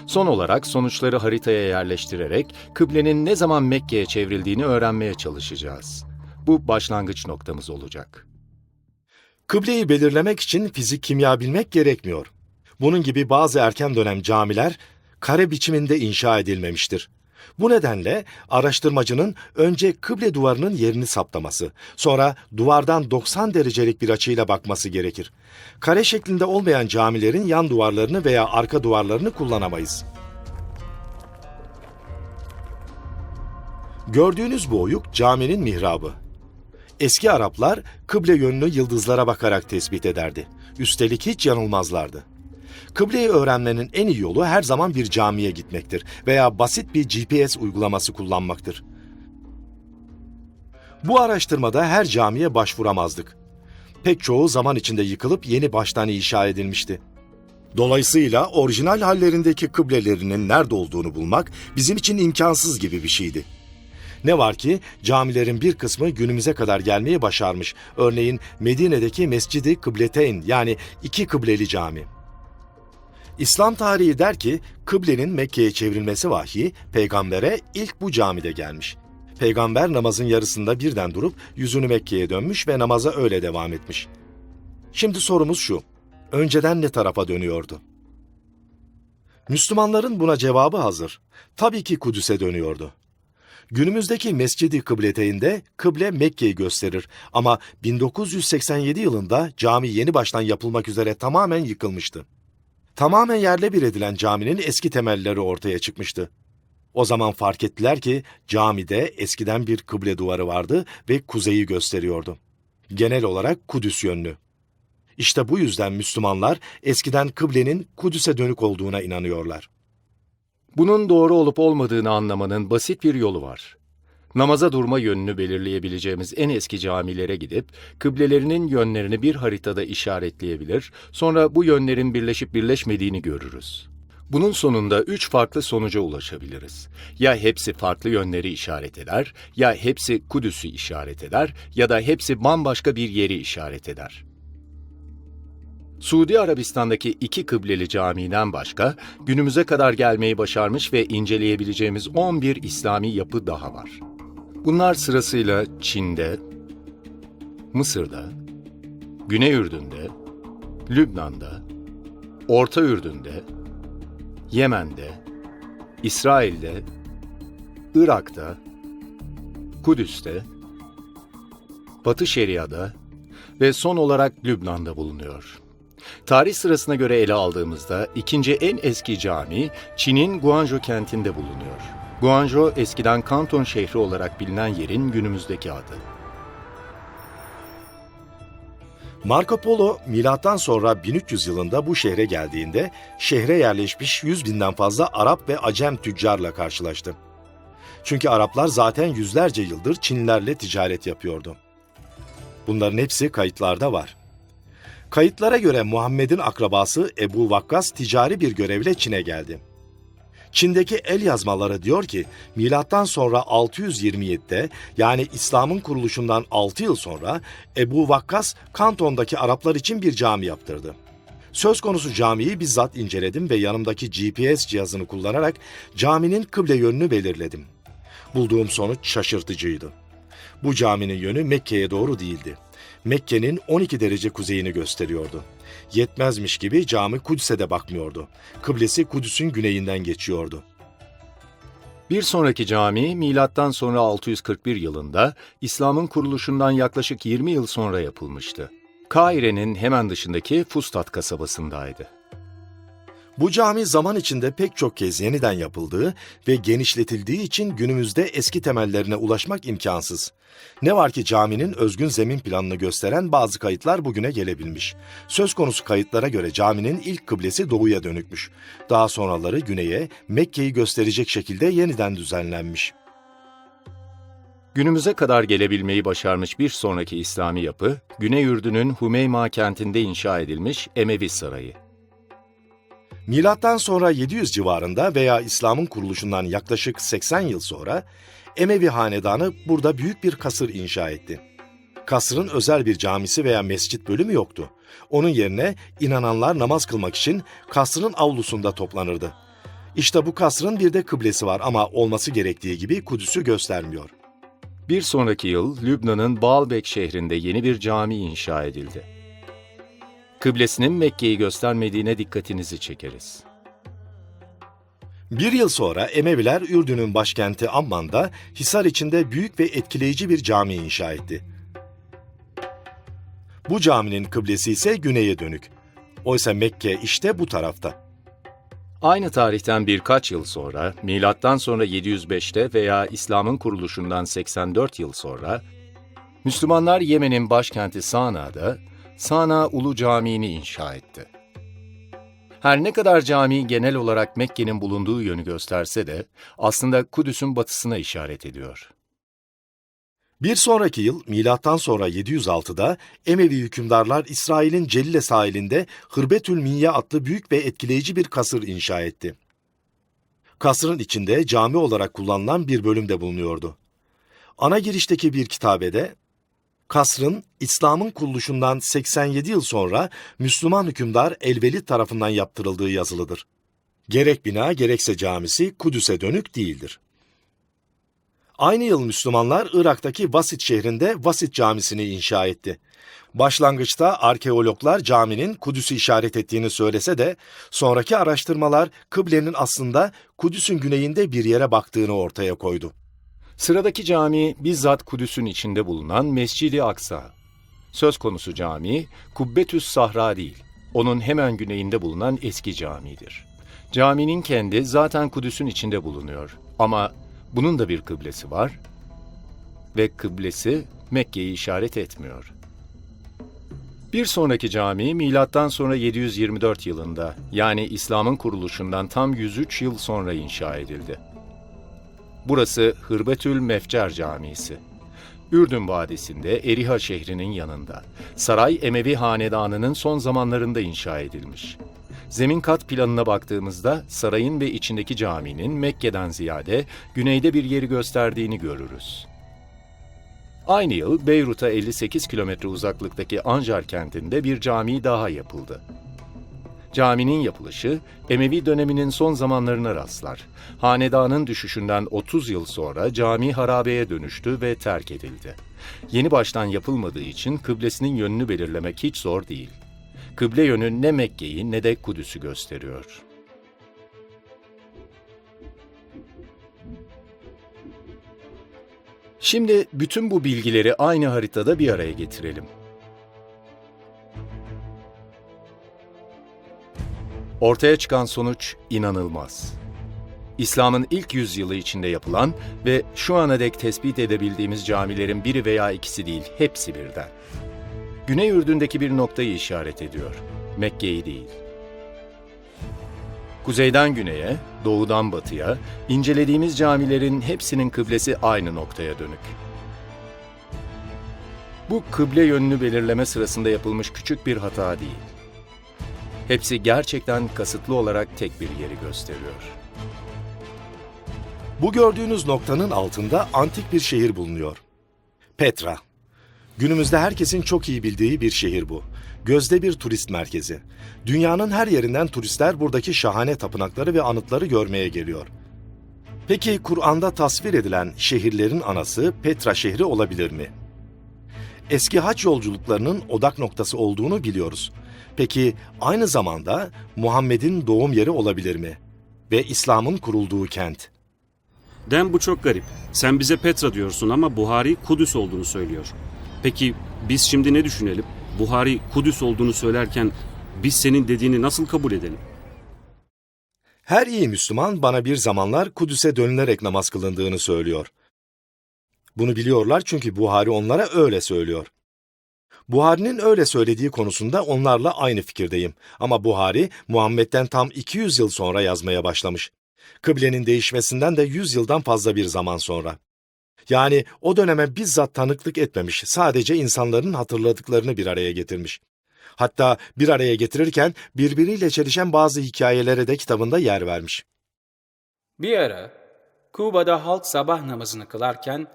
Son olarak sonuçları haritaya yerleştirerek kıblenin ne zaman Mekke'ye çevrildiğini öğrenmeye çalışacağız. Bu başlangıç noktamız olacak. Kıbleyi belirlemek için fizik kimya bilmek gerekmiyor. Bunun gibi bazı erken dönem camiler kare biçiminde inşa edilmemiştir. Bu nedenle araştırmacının önce kıble duvarının yerini saptaması, sonra duvardan 90 derecelik bir açıyla bakması gerekir. Kare şeklinde olmayan camilerin yan duvarlarını veya arka duvarlarını kullanamayız. Gördüğünüz bu oyuk caminin mihrabı. Eski Araplar kıble yönünü yıldızlara bakarak tespit ederdi. Üstelik hiç yanılmazlardı. Kıbleyi öğrenmenin en iyi yolu her zaman bir camiye gitmektir veya basit bir GPS uygulaması kullanmaktır. Bu araştırmada her camiye başvuramazdık. Pek çoğu zaman içinde yıkılıp yeni baştan inşa edilmişti. Dolayısıyla orijinal hallerindeki kıblelerinin nerede olduğunu bulmak bizim için imkansız gibi bir şeydi. Ne var ki camilerin bir kısmı günümüze kadar gelmeyi başarmış. Örneğin Medine'deki Mescidi Kıbleteyn yani iki kıbleli cami. İslam tarihi der ki kıblenin Mekke'ye çevrilmesi vahyi peygambere ilk bu camide gelmiş. Peygamber namazın yarısında birden durup yüzünü Mekke'ye dönmüş ve namaza öyle devam etmiş. Şimdi sorumuz şu. Önceden ne tarafa dönüyordu? Müslümanların buna cevabı hazır. Tabii ki Kudüs'e dönüyordu. Günümüzdeki Mescidi Kıbleteyn'de kıble Mekke'yi gösterir ama 1987 yılında cami yeni baştan yapılmak üzere tamamen yıkılmıştı. Tamamen yerle bir edilen caminin eski temelleri ortaya çıkmıştı. O zaman fark ettiler ki camide eskiden bir kıble duvarı vardı ve kuzeyi gösteriyordu. Genel olarak Kudüs yönlü. İşte bu yüzden Müslümanlar eskiden kıblenin Kudüs'e dönük olduğuna inanıyorlar. Bunun doğru olup olmadığını anlamanın basit bir yolu var. Namaza durma yönünü belirleyebileceğimiz en eski camilere gidip kıblelerinin yönlerini bir haritada işaretleyebilir, sonra bu yönlerin birleşip birleşmediğini görürüz. Bunun sonunda üç farklı sonuca ulaşabiliriz. Ya hepsi farklı yönleri işaret eder, ya hepsi Kudüs'ü işaret eder ya da hepsi bambaşka bir yeri işaret eder. Suudi Arabistan'daki iki kıbleli camiden başka günümüze kadar gelmeyi başarmış ve inceleyebileceğimiz 11 İslami yapı daha var. Bunlar sırasıyla Çin'de, Mısır'da, Güney Ürdün'de, Lübnan'da, Orta Ürdün'de, Yemen'de, İsrail'de, Irak'ta, Kudüs'te, Batı Şeria'da ve son olarak Lübnan'da bulunuyor. Tarih sırasına göre ele aldığımızda ikinci en eski cami Çin'in Guangzhou kentinde bulunuyor. Guangzhou eskiden Kanton şehri olarak bilinen yerin günümüzdeki adı. Marco Polo milattan sonra 1300 yılında bu şehre geldiğinde şehre yerleşmiş 100 binden fazla Arap ve Acem tüccarla karşılaştı. Çünkü Araplar zaten yüzlerce yıldır Çinlilerle ticaret yapıyordu. Bunların hepsi kayıtlarda var. Kayıtlara göre Muhammed'in akrabası Ebu Vakkas ticari bir görevle Çin'e geldi. Çin'deki el yazmaları diyor ki milattan sonra 627'de yani İslam'ın kuruluşundan 6 yıl sonra Ebu Vakkas Kanton'daki Araplar için bir cami yaptırdı. Söz konusu camiyi bizzat inceledim ve yanımdaki GPS cihazını kullanarak caminin kıble yönünü belirledim. Bulduğum sonuç şaşırtıcıydı. Bu caminin yönü Mekke'ye doğru değildi. Mekke'nin 12 derece kuzeyini gösteriyordu. Yetmezmiş gibi cami Kudüs'e de bakmıyordu. Kıblesi Kudüs'ün güneyinden geçiyordu. Bir sonraki cami milattan sonra 641 yılında İslam'ın kuruluşundan yaklaşık 20 yıl sonra yapılmıştı. Kaire'nin hemen dışındaki Fustat kasabasındaydı. Bu cami zaman içinde pek çok kez yeniden yapıldığı ve genişletildiği için günümüzde eski temellerine ulaşmak imkansız. Ne var ki caminin özgün zemin planını gösteren bazı kayıtlar bugüne gelebilmiş. Söz konusu kayıtlara göre caminin ilk kıblesi doğuya dönükmüş. Daha sonraları güneye, Mekke'yi gösterecek şekilde yeniden düzenlenmiş. Günümüze kadar gelebilmeyi başarmış bir sonraki İslami yapı, Güney Ürdün'ün Humeyma kentinde inşa edilmiş Emevi Sarayı. Milattan sonra 700 civarında veya İslam'ın kuruluşundan yaklaşık 80 yıl sonra Emevi hanedanı burada büyük bir kasır inşa etti. Kasrın özel bir camisi veya mescit bölümü yoktu. Onun yerine inananlar namaz kılmak için kasrın avlusunda toplanırdı. İşte bu kasrın bir de kıblesi var ama olması gerektiği gibi Kudüs'ü göstermiyor. Bir sonraki yıl Lübnan'ın Baalbek şehrinde yeni bir cami inşa edildi. Kıblesinin Mekke'yi göstermediğine dikkatinizi çekeriz. Bir yıl sonra Emeviler Ürdün'ün başkenti Amman'da Hisar içinde büyük ve etkileyici bir cami inşa etti. Bu caminin kıblesi ise güneye dönük. Oysa Mekke işte bu tarafta. Aynı tarihten birkaç yıl sonra, milattan sonra 705'te veya İslam'ın kuruluşundan 84 yıl sonra, Müslümanlar Yemen'in başkenti Sana'da Sana Ulu Camii'ni inşa etti. Her ne kadar cami genel olarak Mekke'nin bulunduğu yönü gösterse de aslında Kudüs'ün batısına işaret ediyor. Bir sonraki yıl milattan sonra 706'da Emevi hükümdarlar İsrail'in Celile sahilinde Hırbetül Minye adlı büyük ve etkileyici bir kasır inşa etti. Kasrın içinde cami olarak kullanılan bir bölüm de bulunuyordu. Ana girişteki bir kitabede kasrın İslam'ın kuruluşundan 87 yıl sonra Müslüman hükümdar Elvelid tarafından yaptırıldığı yazılıdır. Gerek bina gerekse camisi Kudüs'e dönük değildir. Aynı yıl Müslümanlar Irak'taki Vasit şehrinde Vasit Camisi'ni inşa etti. Başlangıçta arkeologlar caminin Kudüs'ü işaret ettiğini söylese de sonraki araştırmalar kıblenin aslında Kudüs'ün güneyinde bir yere baktığını ortaya koydu. Sıradaki cami bizzat Kudüs'ün içinde bulunan Mescid-i Aksa. Söz konusu cami Kubbetüs Sahra değil, onun hemen güneyinde bulunan eski camidir. Caminin kendi zaten Kudüs'ün içinde bulunuyor ama bunun da bir kıblesi var ve kıblesi Mekke'yi işaret etmiyor. Bir sonraki cami milattan sonra 724 yılında yani İslam'ın kuruluşundan tam 103 yıl sonra inşa edildi. Burası Hırbetül Mefcer Camisi. Ürdün Vadisi'nde Eriha şehrinin yanında. Saray Emevi Hanedanı'nın son zamanlarında inşa edilmiş. Zemin kat planına baktığımızda sarayın ve içindeki caminin Mekke'den ziyade güneyde bir yeri gösterdiğini görürüz. Aynı yıl Beyrut'a 58 kilometre uzaklıktaki Anjar kentinde bir cami daha yapıldı. Caminin yapılışı Emevi döneminin son zamanlarına rastlar. Hanedanın düşüşünden 30 yıl sonra cami harabeye dönüştü ve terk edildi. Yeni baştan yapılmadığı için kıblesinin yönünü belirlemek hiç zor değil. Kıble yönü ne Mekke'yi ne de Kudüs'ü gösteriyor. Şimdi bütün bu bilgileri aynı haritada bir araya getirelim. Ortaya çıkan sonuç inanılmaz. İslam'ın ilk yüzyılı içinde yapılan ve şu ana dek tespit edebildiğimiz camilerin biri veya ikisi değil, hepsi birden. Güney Ürdün'deki bir noktayı işaret ediyor. Mekke'yi değil. Kuzeyden güneye, doğudan batıya, incelediğimiz camilerin hepsinin kıblesi aynı noktaya dönük. Bu kıble yönünü belirleme sırasında yapılmış küçük bir hata değil. Hepsi gerçekten kasıtlı olarak tek bir yeri gösteriyor. Bu gördüğünüz noktanın altında antik bir şehir bulunuyor. Petra. Günümüzde herkesin çok iyi bildiği bir şehir bu. Gözde bir turist merkezi. Dünyanın her yerinden turistler buradaki şahane tapınakları ve anıtları görmeye geliyor. Peki Kur'an'da tasvir edilen şehirlerin anası Petra şehri olabilir mi? Eski haç yolculuklarının odak noktası olduğunu biliyoruz. Peki aynı zamanda Muhammed'in doğum yeri olabilir mi? Ve İslam'ın kurulduğu kent. Den bu çok garip. Sen bize Petra diyorsun ama Buhari Kudüs olduğunu söylüyor. Peki biz şimdi ne düşünelim? Buhari Kudüs olduğunu söylerken biz senin dediğini nasıl kabul edelim? Her iyi Müslüman bana bir zamanlar Kudüs'e dönülerek namaz kılındığını söylüyor. Bunu biliyorlar çünkü Buhari onlara öyle söylüyor. Buhari'nin öyle söylediği konusunda onlarla aynı fikirdeyim. Ama Buhari, Muhammed'den tam 200 yıl sonra yazmaya başlamış. Kıblenin değişmesinden de 100 yıldan fazla bir zaman sonra. Yani o döneme bizzat tanıklık etmemiş, sadece insanların hatırladıklarını bir araya getirmiş. Hatta bir araya getirirken birbiriyle çelişen bazı hikayelere de kitabında yer vermiş. Bir ara Kuba'da halk sabah namazını kılarken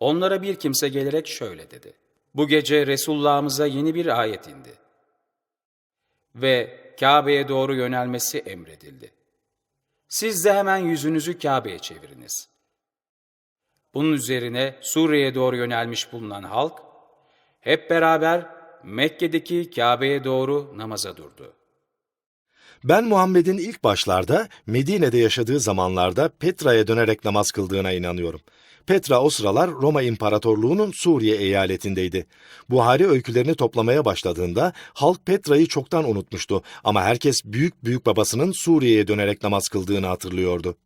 onlara bir kimse gelerek şöyle dedi. Bu gece Resulullah'ımıza yeni bir ayet indi. Ve Kabe'ye doğru yönelmesi emredildi. Siz de hemen yüzünüzü Kabe'ye çeviriniz. Bunun üzerine Suriye'ye doğru yönelmiş bulunan halk, hep beraber Mekke'deki Kabe'ye doğru namaza durdu. Ben Muhammed'in ilk başlarda Medine'de yaşadığı zamanlarda Petra'ya dönerek namaz kıldığına inanıyorum. Petra o sıralar Roma İmparatorluğu'nun Suriye eyaletindeydi. Buhari öykülerini toplamaya başladığında halk Petra'yı çoktan unutmuştu ama herkes büyük büyük babasının Suriye'ye dönerek namaz kıldığını hatırlıyordu.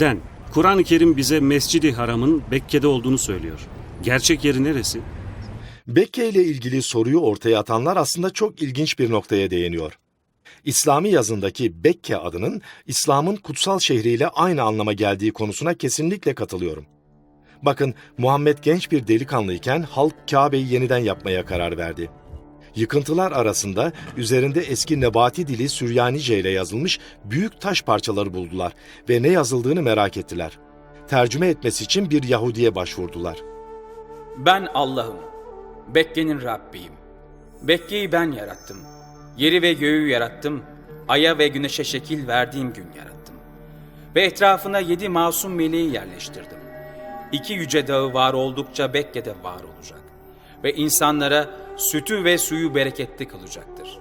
Den, Kur'an-ı Kerim bize Mescid-i Haram'ın Bekke'de olduğunu söylüyor. Gerçek yeri neresi? Bekke ile ilgili soruyu ortaya atanlar aslında çok ilginç bir noktaya değiniyor. İslami yazındaki Bekke adının İslam'ın kutsal şehriyle aynı anlama geldiği konusuna kesinlikle katılıyorum. Bakın Muhammed genç bir delikanlıyken halk Kabe'yi yeniden yapmaya karar verdi. Yıkıntılar arasında üzerinde eski Nebati dili Süryanice ile yazılmış büyük taş parçaları buldular ve ne yazıldığını merak ettiler. Tercüme etmesi için bir Yahudi'ye başvurdular. Ben Allah'ım, Bekke'nin Rabbiyim. Bekke'yi ben yarattım. Yeri ve göğü yarattım. Aya ve güneşe şekil verdiğim gün yarattım. Ve etrafına yedi masum meleği yerleştirdim. İki yüce dağı var oldukça Bekke'de var olacak. Ve insanlara sütü ve suyu bereketli kılacaktır.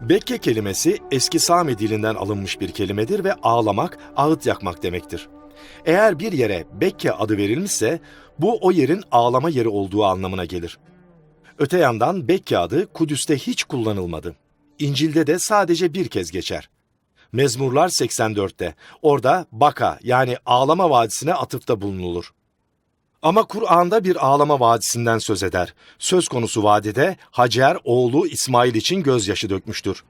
Bekke kelimesi eski Sami dilinden alınmış bir kelimedir ve ağlamak, ağıt yakmak demektir. Eğer bir yere Bekke adı verilmişse bu o yerin ağlama yeri olduğu anlamına gelir. Öte yandan Bekke adı Kudüs'te hiç kullanılmadı. İncil'de de sadece bir kez geçer. Mezmurlar 84'te. Orada Baka yani ağlama vadisine atıfta bulunulur. Ama Kur'an'da bir ağlama vadisinden söz eder. Söz konusu vadide Hacer oğlu İsmail için gözyaşı dökmüştür.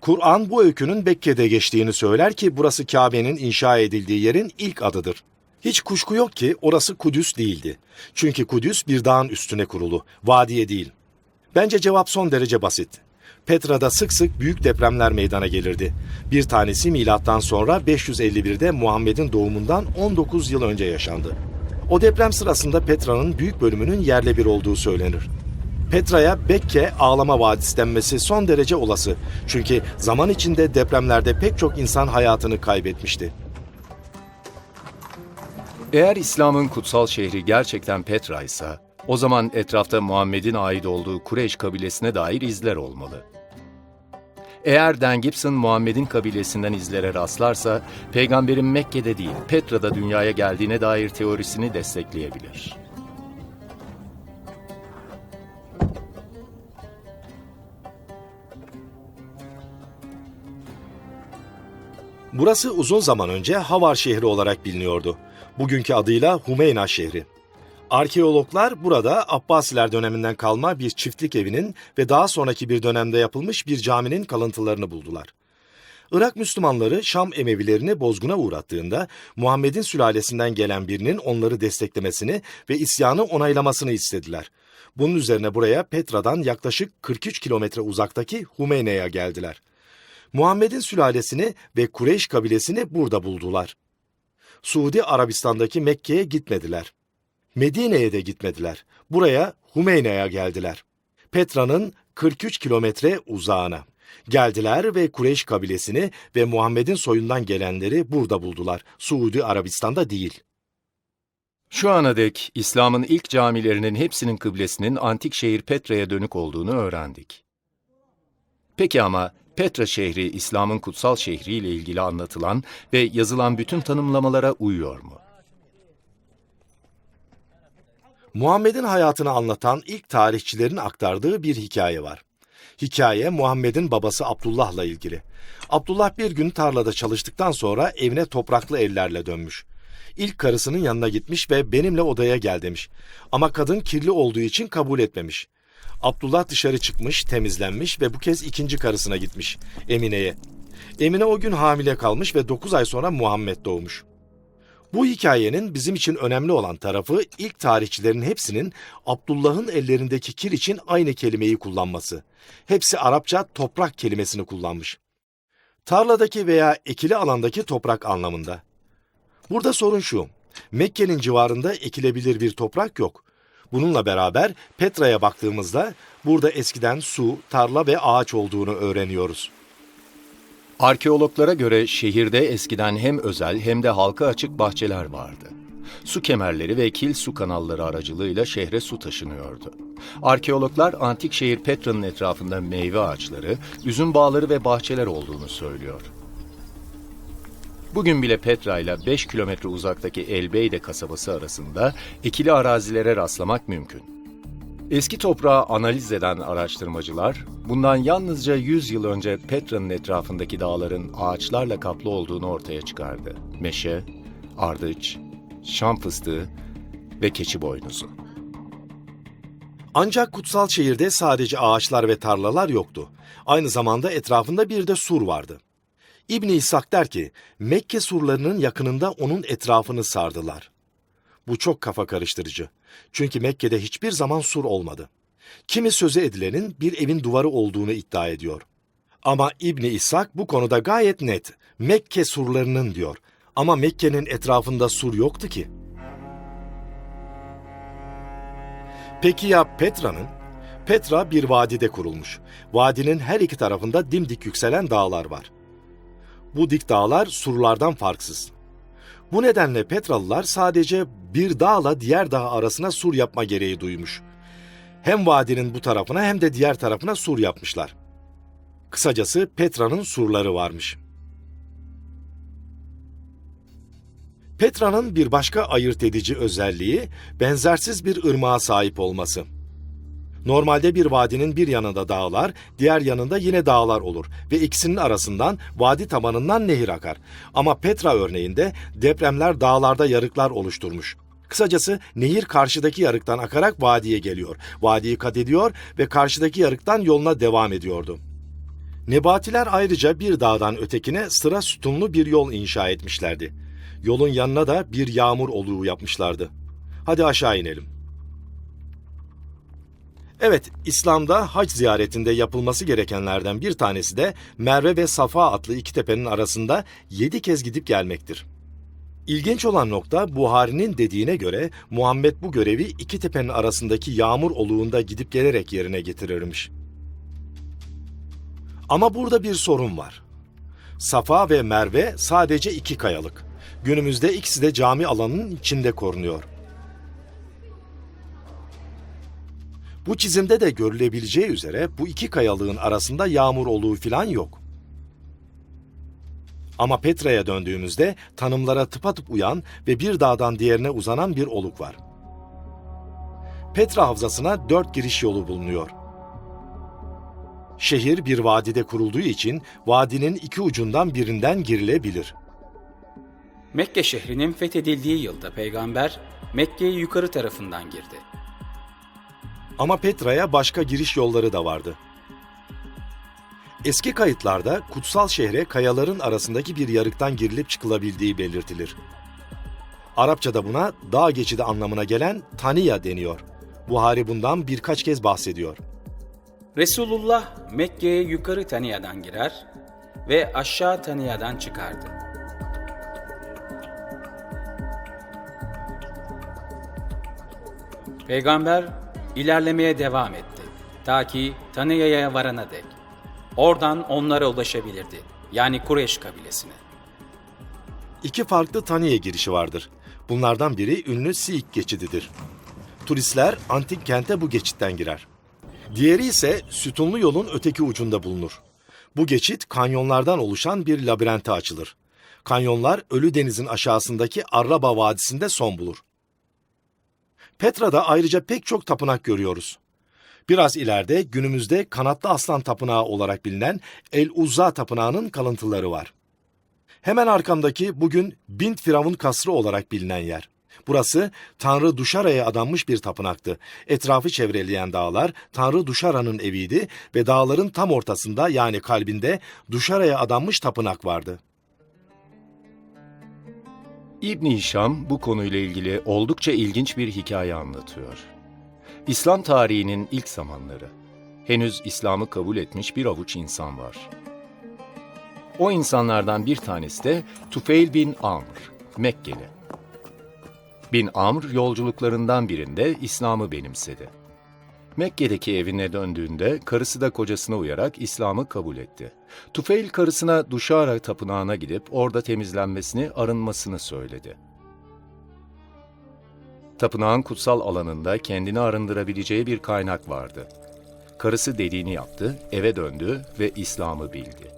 Kur'an bu öykünün Bekke'de geçtiğini söyler ki burası Kabe'nin inşa edildiği yerin ilk adıdır. Hiç kuşku yok ki orası Kudüs değildi. Çünkü Kudüs bir dağın üstüne kurulu, vadiye değil. Bence cevap son derece basit. Petra'da sık sık büyük depremler meydana gelirdi. Bir tanesi milattan sonra 551'de Muhammed'in doğumundan 19 yıl önce yaşandı. O deprem sırasında Petra'nın büyük bölümünün yerle bir olduğu söylenir. Petra'ya Bekke ağlama vadisi denmesi son derece olası. Çünkü zaman içinde depremlerde pek çok insan hayatını kaybetmişti. Eğer İslam'ın kutsal şehri gerçekten Petra ise, o zaman etrafta Muhammed'in ait olduğu Kureyş kabilesine dair izler olmalı. Eğer Dan Gibson Muhammed'in kabilesinden izlere rastlarsa, peygamberin Mekke'de değil, Petra'da dünyaya geldiğine dair teorisini destekleyebilir. Burası uzun zaman önce Havar şehri olarak biliniyordu. Bugünkü adıyla Humeyna şehri. Arkeologlar burada Abbasiler döneminden kalma bir çiftlik evinin ve daha sonraki bir dönemde yapılmış bir caminin kalıntılarını buldular. Irak Müslümanları Şam Emevilerini bozguna uğrattığında Muhammed'in sülalesinden gelen birinin onları desteklemesini ve isyanı onaylamasını istediler. Bunun üzerine buraya Petra'dan yaklaşık 43 kilometre uzaktaki Humeyne'ye geldiler. Muhammed'in sülalesini ve Kureyş kabilesini burada buldular. Suudi Arabistan'daki Mekke'ye gitmediler. Medine'ye de gitmediler. Buraya Humeyne'ye geldiler. Petra'nın 43 kilometre uzağına. Geldiler ve Kureyş kabilesini ve Muhammed'in soyundan gelenleri burada buldular. Suudi Arabistan'da değil. Şu ana dek İslam'ın ilk camilerinin hepsinin kıblesinin antik şehir Petra'ya dönük olduğunu öğrendik. Peki ama Petra şehri İslam'ın kutsal şehri ile ilgili anlatılan ve yazılan bütün tanımlamalara uyuyor mu? Muhammed'in hayatını anlatan ilk tarihçilerin aktardığı bir hikaye var. Hikaye Muhammed'in babası Abdullah'la ilgili. Abdullah bir gün tarlada çalıştıktan sonra evine topraklı ellerle dönmüş. İlk karısının yanına gitmiş ve benimle odaya gel demiş. Ama kadın kirli olduğu için kabul etmemiş. Abdullah dışarı çıkmış, temizlenmiş ve bu kez ikinci karısına gitmiş, Emine'ye. Emine o gün hamile kalmış ve 9 ay sonra Muhammed doğmuş. Bu hikayenin bizim için önemli olan tarafı ilk tarihçilerin hepsinin Abdullah'ın ellerindeki kir için aynı kelimeyi kullanması. Hepsi Arapça toprak kelimesini kullanmış. Tarladaki veya ekili alandaki toprak anlamında. Burada sorun şu. Mekke'nin civarında ekilebilir bir toprak yok. Bununla beraber Petra'ya baktığımızda burada eskiden su, tarla ve ağaç olduğunu öğreniyoruz. Arkeologlara göre şehirde eskiden hem özel hem de halka açık bahçeler vardı. Su kemerleri ve kil su kanalları aracılığıyla şehre su taşınıyordu. Arkeologlar antik şehir Petra'nın etrafında meyve ağaçları, üzüm bağları ve bahçeler olduğunu söylüyor. Bugün bile Petra ile 5 kilometre uzaktaki Elbeyde kasabası arasında ekili arazilere rastlamak mümkün. Eski toprağı analiz eden araştırmacılar, bundan yalnızca 100 yıl önce Petra'nın etrafındaki dağların ağaçlarla kaplı olduğunu ortaya çıkardı. Meşe, ardıç, şam fıstığı ve keçi boynuzu. Ancak kutsal şehirde sadece ağaçlar ve tarlalar yoktu. Aynı zamanda etrafında bir de sur vardı. İbn İshak der ki, Mekke surlarının yakınında onun etrafını sardılar. Bu çok kafa karıştırıcı. Çünkü Mekke'de hiçbir zaman sur olmadı. Kimi sözü edilenin bir evin duvarı olduğunu iddia ediyor. Ama İbni İshak bu konuda gayet net. Mekke surlarının diyor. Ama Mekke'nin etrafında sur yoktu ki. Peki ya Petra'nın? Petra bir vadide kurulmuş. Vadinin her iki tarafında dimdik yükselen dağlar var. Bu dik dağlar surlardan farksız. Bu nedenle Petralılar sadece bir dağla diğer dağ arasına sur yapma gereği duymuş. Hem vadinin bu tarafına hem de diğer tarafına sur yapmışlar. Kısacası Petra'nın surları varmış. Petra'nın bir başka ayırt edici özelliği benzersiz bir ırmağa sahip olması. Normalde bir vadinin bir yanında dağlar, diğer yanında yine dağlar olur ve ikisinin arasından vadi tabanından nehir akar. Ama Petra örneğinde depremler dağlarda yarıklar oluşturmuş. Kısacası nehir karşıdaki yarıktan akarak vadiye geliyor. Vadiyi kat ediyor ve karşıdaki yarıktan yoluna devam ediyordu. Nebatiler ayrıca bir dağdan ötekine sıra sütunlu bir yol inşa etmişlerdi. Yolun yanına da bir yağmur oluğu yapmışlardı. Hadi aşağı inelim. Evet, İslam'da hac ziyaretinde yapılması gerekenlerden bir tanesi de Merve ve Safa adlı iki tepenin arasında yedi kez gidip gelmektir. İlginç olan nokta Buhari'nin dediğine göre Muhammed bu görevi iki tepenin arasındaki yağmur oluğunda gidip gelerek yerine getirirmiş. Ama burada bir sorun var. Safa ve Merve sadece iki kayalık. Günümüzde ikisi de cami alanının içinde korunuyor. Bu çizimde de görülebileceği üzere bu iki kayalığın arasında yağmur oluğu filan yok. Ama Petra'ya döndüğümüzde tanımlara tıpatıp uyan ve bir dağdan diğerine uzanan bir oluk var. Petra Havzası'na dört giriş yolu bulunuyor. Şehir bir vadide kurulduğu için vadinin iki ucundan birinden girilebilir. Mekke şehrinin fethedildiği yılda peygamber Mekke'ye yukarı tarafından girdi. Ama Petra'ya başka giriş yolları da vardı. Eski kayıtlarda kutsal şehre kayaların arasındaki bir yarıktan girilip çıkılabildiği belirtilir. Arapçada buna dağ geçidi anlamına gelen taniya deniyor. Buhari bundan birkaç kez bahsediyor. Resulullah Mekke'ye yukarı Taniya'dan girer ve aşağı Taniya'dan çıkardı. Peygamber ilerlemeye devam etti ta ki Taniya'ya varana dek. Oradan onlara ulaşabilirdi. Yani Kureyş kabilesine. İki farklı Taniye girişi vardır. Bunlardan biri ünlü Siik geçididir. Turistler antik kente bu geçitten girer. Diğeri ise sütunlu yolun öteki ucunda bulunur. Bu geçit kanyonlardan oluşan bir labirente açılır. Kanyonlar Ölü Deniz'in aşağısındaki Arraba Vadisi'nde son bulur. Petra'da ayrıca pek çok tapınak görüyoruz. Biraz ileride günümüzde Kanatlı Aslan Tapınağı olarak bilinen El Uzza Tapınağı'nın kalıntıları var. Hemen arkamdaki bugün Bint Firavun Kasrı olarak bilinen yer. Burası Tanrı Duşara'ya adanmış bir tapınaktı. Etrafı çevreleyen dağlar Tanrı Duşara'nın eviydi ve dağların tam ortasında yani kalbinde Duşara'ya adanmış tapınak vardı. İbn Hişam bu konuyla ilgili oldukça ilginç bir hikaye anlatıyor. İslam tarihinin ilk zamanları. Henüz İslam'ı kabul etmiş bir avuç insan var. O insanlardan bir tanesi de Tufeil bin Amr, Mekkeli. Bin Amr yolculuklarından birinde İslam'ı benimsedi. Mekke'deki evine döndüğünde karısı da kocasına uyarak İslam'ı kabul etti. Tufeil karısına Duşara tapınağına gidip orada temizlenmesini, arınmasını söyledi. Tapınağın kutsal alanında kendini arındırabileceği bir kaynak vardı. Karısı dediğini yaptı, eve döndü ve İslam'ı bildi.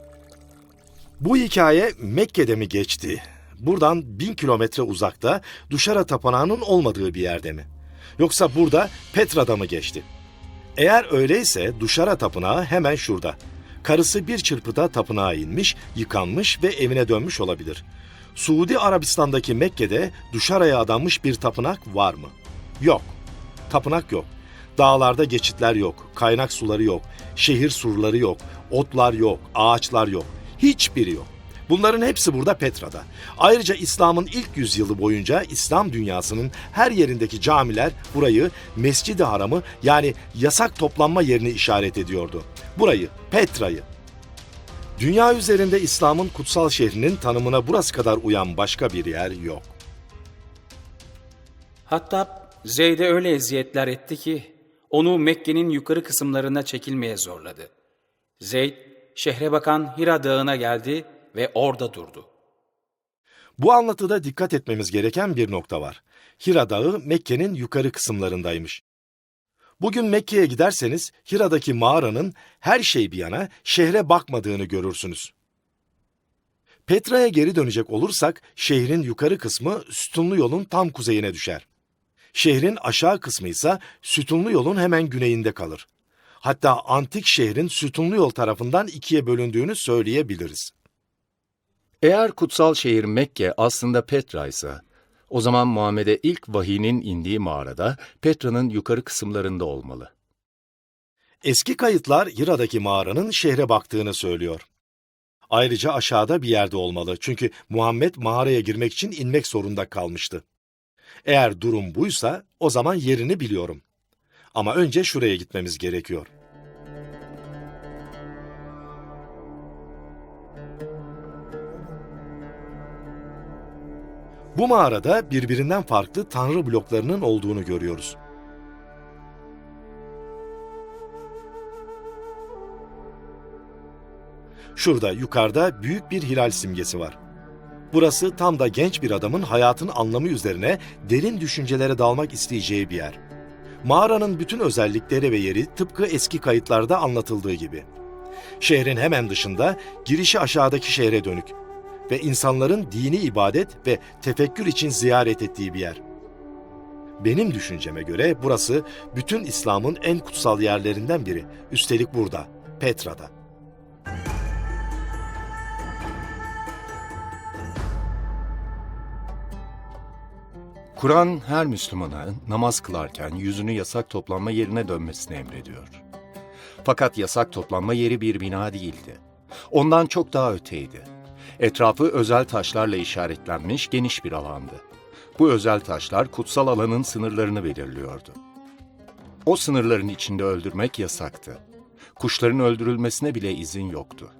Bu hikaye Mekke'de mi geçti? Buradan bin kilometre uzakta Duşara Tapınağı'nın olmadığı bir yerde mi? Yoksa burada Petra'da mı geçti? Eğer öyleyse Duşara Tapınağı hemen şurada. Karısı bir çırpıda tapınağa inmiş, yıkanmış ve evine dönmüş olabilir. Suudi Arabistan'daki Mekke'de Duşara'ya adanmış bir tapınak var mı? Yok. Tapınak yok. Dağlarda geçitler yok, kaynak suları yok, şehir surları yok, otlar yok, ağaçlar yok. Hiçbiri yok. Bunların hepsi burada Petra'da. Ayrıca İslam'ın ilk yüzyılı boyunca İslam dünyasının her yerindeki camiler burayı Mescid-i Haram'ı yani yasak toplanma yerini işaret ediyordu. Burayı, Petra'yı. Dünya üzerinde İslam'ın kutsal şehrinin tanımına burası kadar uyan başka bir yer yok. Hatta Zeyd'e öyle eziyetler etti ki onu Mekke'nin yukarı kısımlarına çekilmeye zorladı. Zeyd şehre bakan Hira Dağı'na geldi ve orada durdu. Bu anlatıda dikkat etmemiz gereken bir nokta var. Hira Dağı Mekke'nin yukarı kısımlarındaymış. Bugün Mekke'ye giderseniz Hira'daki mağaranın her şey bir yana şehre bakmadığını görürsünüz. Petra'ya geri dönecek olursak şehrin yukarı kısmı sütunlu yolun tam kuzeyine düşer. Şehrin aşağı kısmı ise sütunlu yolun hemen güneyinde kalır. Hatta antik şehrin sütunlu yol tarafından ikiye bölündüğünü söyleyebiliriz. Eğer kutsal şehir Mekke aslında Petra ise, o zaman Muhammed'e ilk vahinin indiği mağarada Petra'nın yukarı kısımlarında olmalı. Eski kayıtlar Hira'daki mağaranın şehre baktığını söylüyor. Ayrıca aşağıda bir yerde olmalı çünkü Muhammed mağaraya girmek için inmek zorunda kalmıştı. Eğer durum buysa o zaman yerini biliyorum. Ama önce şuraya gitmemiz gerekiyor. Bu mağarada birbirinden farklı tanrı bloklarının olduğunu görüyoruz. Şurada yukarıda büyük bir hilal simgesi var. Burası tam da genç bir adamın hayatın anlamı üzerine derin düşüncelere dalmak isteyeceği bir yer. Mağaranın bütün özellikleri ve yeri tıpkı eski kayıtlarda anlatıldığı gibi. Şehrin hemen dışında girişi aşağıdaki şehre dönük ve insanların dini ibadet ve tefekkür için ziyaret ettiği bir yer. Benim düşünceme göre burası bütün İslam'ın en kutsal yerlerinden biri. Üstelik burada, Petra'da. Kur'an her Müslümana namaz kılarken yüzünü yasak toplanma yerine dönmesini emrediyor. Fakat yasak toplanma yeri bir bina değildi. Ondan çok daha öteydi. Etrafı özel taşlarla işaretlenmiş geniş bir alandı. Bu özel taşlar kutsal alanın sınırlarını belirliyordu. O sınırların içinde öldürmek yasaktı. Kuşların öldürülmesine bile izin yoktu.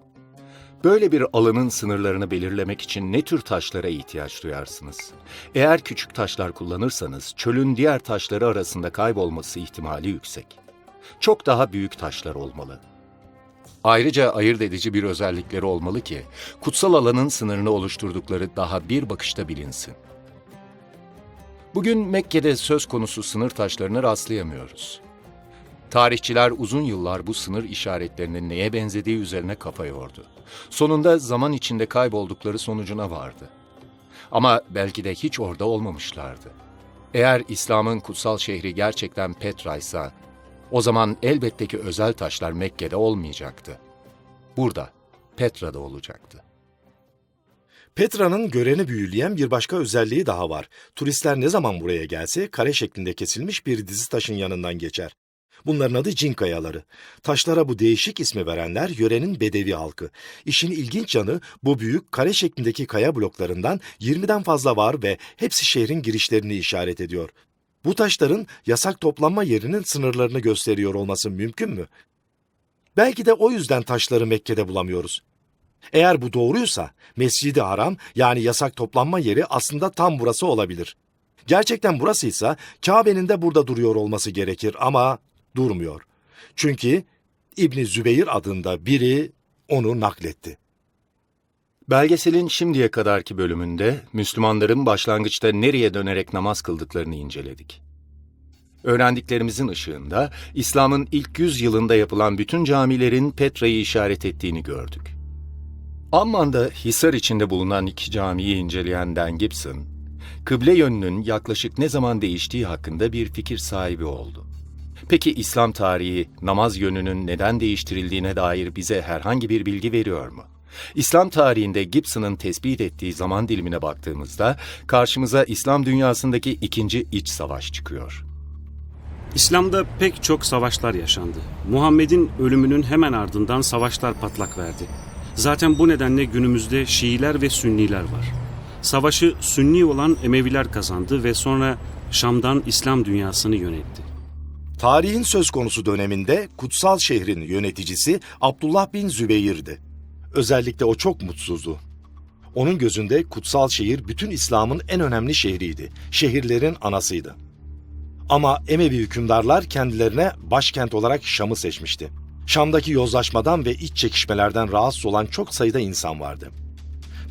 Böyle bir alanın sınırlarını belirlemek için ne tür taşlara ihtiyaç duyarsınız? Eğer küçük taşlar kullanırsanız çölün diğer taşları arasında kaybolması ihtimali yüksek. Çok daha büyük taşlar olmalı. Ayrıca ayırt edici bir özellikleri olmalı ki kutsal alanın sınırını oluşturdukları daha bir bakışta bilinsin. Bugün Mekke'de söz konusu sınır taşlarını rastlayamıyoruz. Tarihçiler uzun yıllar bu sınır işaretlerinin neye benzediği üzerine kafa yordu. Sonunda zaman içinde kayboldukları sonucuna vardı. Ama belki de hiç orada olmamışlardı. Eğer İslam'ın kutsal şehri gerçekten Petra ise, o zaman elbette ki özel taşlar Mekke'de olmayacaktı. Burada, Petra'da olacaktı. Petra'nın göreni büyüleyen bir başka özelliği daha var. Turistler ne zaman buraya gelse kare şeklinde kesilmiş bir dizi taşın yanından geçer. Bunların adı cin kayaları. Taşlara bu değişik ismi verenler yörenin bedevi halkı. İşin ilginç yanı bu büyük kare şeklindeki kaya bloklarından 20'den fazla var ve hepsi şehrin girişlerini işaret ediyor. Bu taşların yasak toplanma yerinin sınırlarını gösteriyor olması mümkün mü? Belki de o yüzden taşları Mekke'de bulamıyoruz. Eğer bu doğruysa Mescid-i Haram yani yasak toplanma yeri aslında tam burası olabilir. Gerçekten burasıysa Kabe'nin de burada duruyor olması gerekir ama durmuyor. Çünkü İbni Zübeyir adında biri onu nakletti. Belgeselin şimdiye kadarki bölümünde Müslümanların başlangıçta nereye dönerek namaz kıldıklarını inceledik. Öğrendiklerimizin ışığında İslam'ın ilk yüz yılında yapılan bütün camilerin Petra'yı işaret ettiğini gördük. Amman'da Hisar içinde bulunan iki camiyi inceleyen Dan Gibson, kıble yönünün yaklaşık ne zaman değiştiği hakkında bir fikir sahibi oldu. Peki İslam tarihi namaz yönünün neden değiştirildiğine dair bize herhangi bir bilgi veriyor mu? İslam tarihinde Gibson'ın tespit ettiği zaman dilimine baktığımızda karşımıza İslam dünyasındaki ikinci iç savaş çıkıyor. İslam'da pek çok savaşlar yaşandı. Muhammed'in ölümünün hemen ardından savaşlar patlak verdi. Zaten bu nedenle günümüzde Şiiler ve Sünniler var. Savaşı Sünni olan Emeviler kazandı ve sonra Şam'dan İslam dünyasını yönetti. Tarihin söz konusu döneminde kutsal şehrin yöneticisi Abdullah bin Zübeyir'di. Özellikle o çok mutsuzdu. Onun gözünde kutsal şehir bütün İslam'ın en önemli şehriydi. Şehirlerin anasıydı. Ama Emevi hükümdarlar kendilerine başkent olarak Şam'ı seçmişti. Şam'daki yozlaşmadan ve iç çekişmelerden rahatsız olan çok sayıda insan vardı.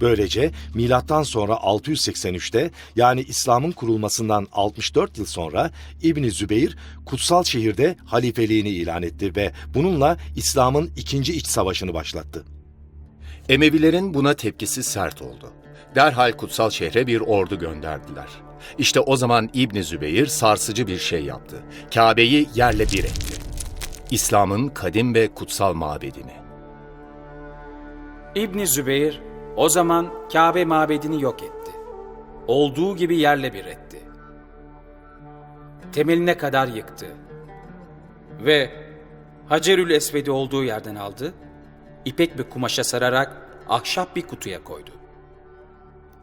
Böylece milattan sonra 683'te yani İslam'ın kurulmasından 64 yıl sonra İbni Zübeyir kutsal şehirde halifeliğini ilan etti ve bununla İslam'ın ikinci iç savaşını başlattı. Emevilerin buna tepkisi sert oldu. Derhal kutsal şehre bir ordu gönderdiler. İşte o zaman İbni Zübeyir sarsıcı bir şey yaptı. Kabe'yi yerle bir etti. İslam'ın kadim ve kutsal mabedini. İbni Zübeyir o zaman Kabe mabedini yok etti. Olduğu gibi yerle bir etti. Temeline kadar yıktı. Ve Hacerül Esved'i olduğu yerden aldı, ipek bir kumaşa sararak ahşap bir kutuya koydu.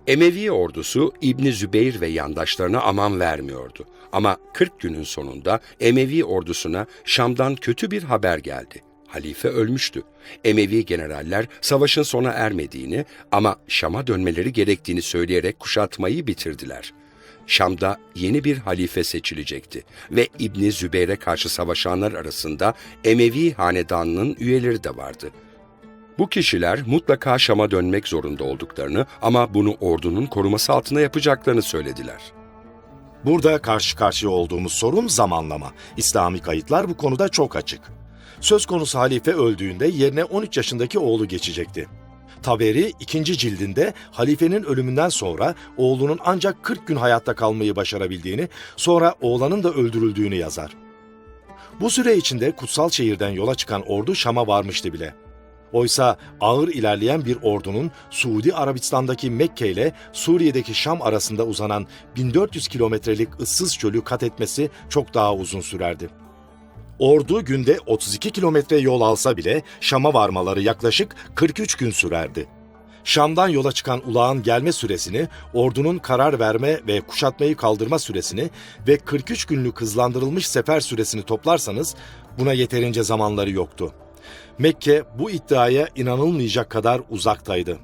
Emevi ordusu İbni Zübeyir ve yandaşlarına aman vermiyordu. Ama 40 günün sonunda Emevi ordusuna Şam'dan kötü bir haber geldi. Halife ölmüştü. Emevi generaller savaşın sona ermediğini ama Şam'a dönmeleri gerektiğini söyleyerek kuşatmayı bitirdiler. Şam'da yeni bir halife seçilecekti ve İbni Zübeyre karşı savaşanlar arasında Emevi hanedanının üyeleri de vardı. Bu kişiler mutlaka Şam'a dönmek zorunda olduklarını ama bunu ordunun koruması altında yapacaklarını söylediler. Burada karşı karşıya olduğumuz sorun zamanlama. İslami kayıtlar bu konuda çok açık. Söz konusu halife öldüğünde yerine 13 yaşındaki oğlu geçecekti. Taberi ikinci cildinde halifenin ölümünden sonra oğlunun ancak 40 gün hayatta kalmayı başarabildiğini, sonra oğlanın da öldürüldüğünü yazar. Bu süre içinde kutsal şehirden yola çıkan ordu Şam'a varmıştı bile. Oysa ağır ilerleyen bir ordunun Suudi Arabistan'daki Mekke ile Suriye'deki Şam arasında uzanan 1400 kilometrelik ıssız çölü kat etmesi çok daha uzun sürerdi. Ordu günde 32 kilometre yol alsa bile Şam'a varmaları yaklaşık 43 gün sürerdi. Şam'dan yola çıkan ulağın gelme süresini, ordunun karar verme ve kuşatmayı kaldırma süresini ve 43 günlük hızlandırılmış sefer süresini toplarsanız buna yeterince zamanları yoktu. Mekke bu iddiaya inanılmayacak kadar uzaktaydı.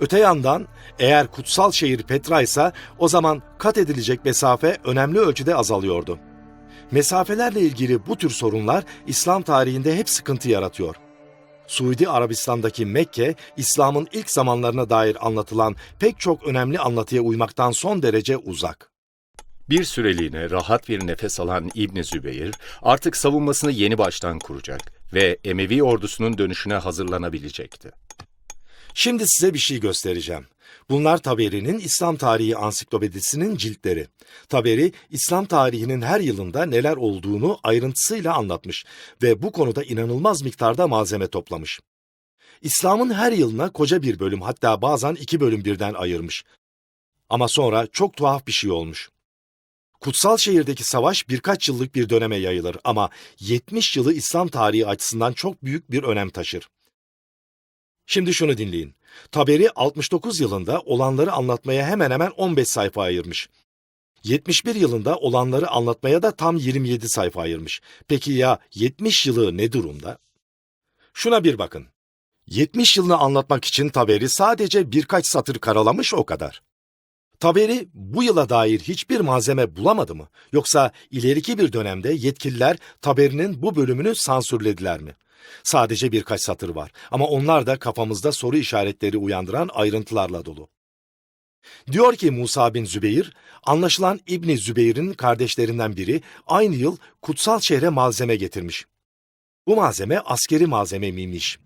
Öte yandan eğer kutsal şehir Petra ise o zaman kat edilecek mesafe önemli ölçüde azalıyordu. Mesafelerle ilgili bu tür sorunlar İslam tarihinde hep sıkıntı yaratıyor. Suudi Arabistan'daki Mekke, İslam'ın ilk zamanlarına dair anlatılan pek çok önemli anlatıya uymaktan son derece uzak. Bir süreliğine rahat bir nefes alan İbni Zübeyir artık savunmasını yeni baştan kuracak ve Emevi ordusunun dönüşüne hazırlanabilecekti. Şimdi size bir şey göstereceğim. Bunlar Taberi'nin İslam Tarihi Ansiklopedisinin ciltleri. Taberi, İslam tarihinin her yılında neler olduğunu ayrıntısıyla anlatmış ve bu konuda inanılmaz miktarda malzeme toplamış. İslam'ın her yılına koca bir bölüm hatta bazen iki bölüm birden ayırmış. Ama sonra çok tuhaf bir şey olmuş. Kutsal şehirdeki savaş birkaç yıllık bir döneme yayılır ama 70 yılı İslam tarihi açısından çok büyük bir önem taşır. Şimdi şunu dinleyin. Taberi 69 yılında olanları anlatmaya hemen hemen 15 sayfa ayırmış. 71 yılında olanları anlatmaya da tam 27 sayfa ayırmış. Peki ya 70 yılı ne durumda? Şuna bir bakın. 70 yılını anlatmak için Taberi sadece birkaç satır karalamış o kadar. Taberi bu yıla dair hiçbir malzeme bulamadı mı? Yoksa ileriki bir dönemde yetkililer Taberi'nin bu bölümünü sansürlediler mi? Sadece birkaç satır var ama onlar da kafamızda soru işaretleri uyandıran ayrıntılarla dolu. Diyor ki Musa bin Zübeyir, anlaşılan İbni Zübeyir'in kardeşlerinden biri aynı yıl kutsal şehre malzeme getirmiş. Bu malzeme askeri malzeme miymiş?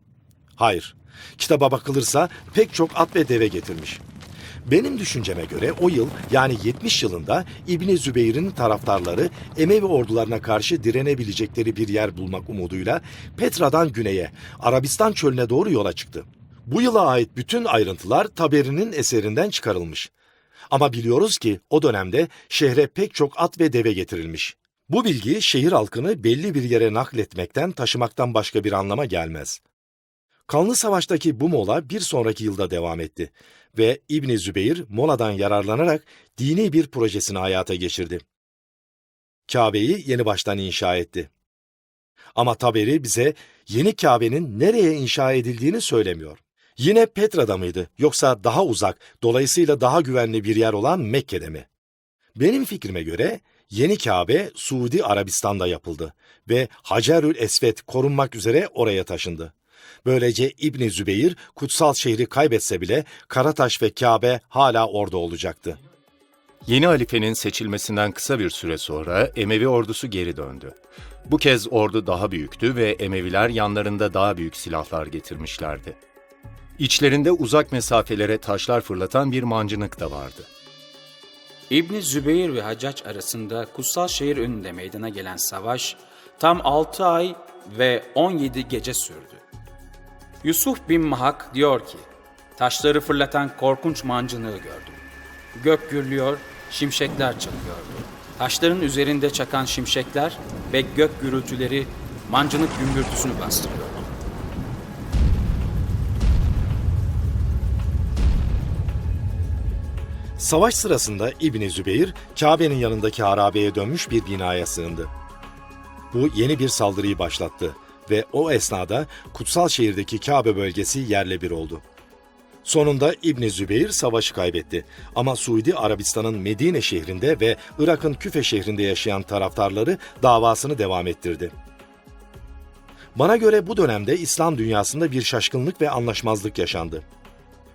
Hayır. Kitaba bakılırsa pek çok at ve deve getirmiş. Benim düşünceme göre o yıl yani 70 yılında İbni Zübeyir'in taraftarları Emevi ordularına karşı direnebilecekleri bir yer bulmak umuduyla Petra'dan güneye, Arabistan çölüne doğru yola çıktı. Bu yıla ait bütün ayrıntılar Taberi'nin eserinden çıkarılmış. Ama biliyoruz ki o dönemde şehre pek çok at ve deve getirilmiş. Bu bilgi şehir halkını belli bir yere nakletmekten, taşımaktan başka bir anlama gelmez. Kanlı Savaş'taki bu mola bir sonraki yılda devam etti ve İbni Zübeyir moladan yararlanarak dini bir projesini hayata geçirdi. Kabe'yi yeni baştan inşa etti. Ama Taberi bize yeni Kabe'nin nereye inşa edildiğini söylemiyor. Yine Petra'da mıydı yoksa daha uzak, dolayısıyla daha güvenli bir yer olan Mekke'de mi? Benim fikrime göre yeni Kabe Suudi Arabistan'da yapıldı ve Hacerül Esved korunmak üzere oraya taşındı. Böylece İbni Zübeyir kutsal şehri kaybetse bile Karataş ve Kabe hala orada olacaktı. Yeni halifenin seçilmesinden kısa bir süre sonra Emevi ordusu geri döndü. Bu kez ordu daha büyüktü ve Emeviler yanlarında daha büyük silahlar getirmişlerdi. İçlerinde uzak mesafelere taşlar fırlatan bir mancınık da vardı. İbni Zübeyir ve Hacac arasında kutsal şehir önünde meydana gelen savaş tam 6 ay ve 17 gece sürdü. Yusuf bin Mahak diyor ki, taşları fırlatan korkunç mancınığı gördüm. Gök gürlüyor, şimşekler çakıyordu. Taşların üzerinde çakan şimşekler ve gök gürültüleri mancınık gümbürtüsünü bastırıyordu. Savaş sırasında İbni Zübeyir, Kabe'nin yanındaki harabeye dönmüş bir binaya sığındı. Bu yeni bir saldırıyı başlattı ve o esnada kutsal şehirdeki Kabe bölgesi yerle bir oldu. Sonunda İbni Zübeyir savaşı kaybetti ama Suudi Arabistan'ın Medine şehrinde ve Irak'ın Küfe şehrinde yaşayan taraftarları davasını devam ettirdi. Bana göre bu dönemde İslam dünyasında bir şaşkınlık ve anlaşmazlık yaşandı.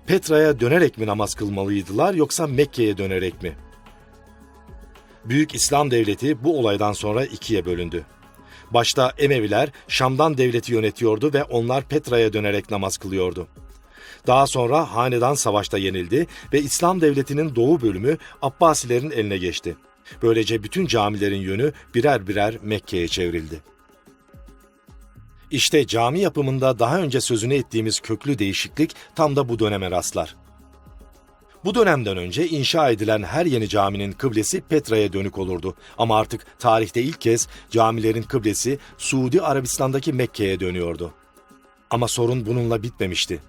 Petra'ya dönerek mi namaz kılmalıydılar yoksa Mekke'ye dönerek mi? Büyük İslam devleti bu olaydan sonra ikiye bölündü. Başta Emeviler Şam'dan devleti yönetiyordu ve onlar Petra'ya dönerek namaz kılıyordu. Daha sonra hanedan savaşta yenildi ve İslam devletinin doğu bölümü Abbasilerin eline geçti. Böylece bütün camilerin yönü birer birer Mekke'ye çevrildi. İşte cami yapımında daha önce sözünü ettiğimiz köklü değişiklik tam da bu döneme rastlar. Bu dönemden önce inşa edilen her yeni caminin kıblesi Petra'ya dönük olurdu. Ama artık tarihte ilk kez camilerin kıblesi Suudi Arabistan'daki Mekke'ye dönüyordu. Ama sorun bununla bitmemişti.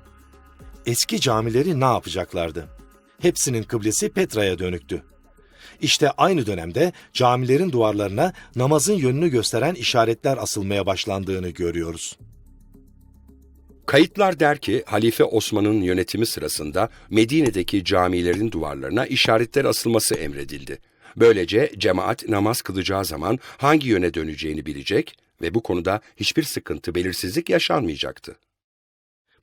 Eski camileri ne yapacaklardı? Hepsinin kıblesi Petra'ya dönüktü. İşte aynı dönemde camilerin duvarlarına namazın yönünü gösteren işaretler asılmaya başlandığını görüyoruz. Kayıtlar der ki Halife Osman'ın yönetimi sırasında Medine'deki camilerin duvarlarına işaretler asılması emredildi. Böylece cemaat namaz kılacağı zaman hangi yöne döneceğini bilecek ve bu konuda hiçbir sıkıntı, belirsizlik yaşanmayacaktı.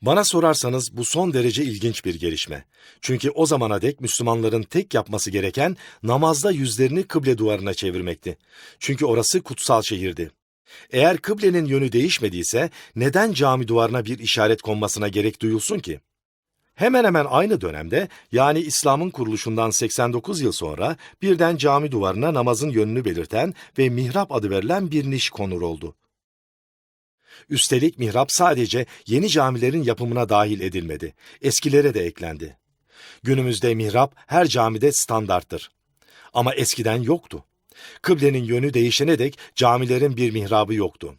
Bana sorarsanız bu son derece ilginç bir gelişme. Çünkü o zamana dek Müslümanların tek yapması gereken namazda yüzlerini kıble duvarına çevirmekti. Çünkü orası kutsal şehirdi. Eğer kıblenin yönü değişmediyse neden cami duvarına bir işaret konmasına gerek duyulsun ki? Hemen hemen aynı dönemde yani İslam'ın kuruluşundan 89 yıl sonra birden cami duvarına namazın yönünü belirten ve mihrap adı verilen bir niş konur oldu. Üstelik mihrap sadece yeni camilerin yapımına dahil edilmedi, eskilere de eklendi. Günümüzde mihrap her camide standarttır. Ama eskiden yoktu. Kıblenin yönü değişene dek camilerin bir mihrabı yoktu.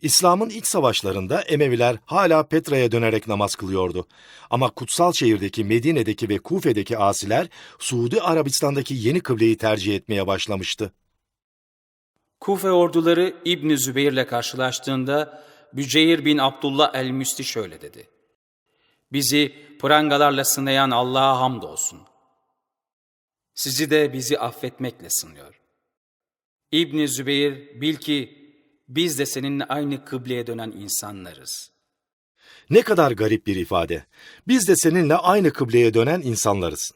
İslam'ın ilk savaşlarında Emeviler hala Petra'ya dönerek namaz kılıyordu. Ama kutsal şehirdeki Medine'deki ve Kufe'deki asiler Suudi Arabistan'daki yeni kıbleyi tercih etmeye başlamıştı. Kufe orduları İbni Zübeyir'le karşılaştığında Büceyr bin Abdullah el-Müsti şöyle dedi. Bizi prangalarla sınayan Allah'a hamdolsun. Sizi de bizi affetmekle sınıyor. İbni Zübeyir bil ki biz de seninle aynı kıbleye dönen insanlarız. Ne kadar garip bir ifade. Biz de seninle aynı kıbleye dönen insanlarız.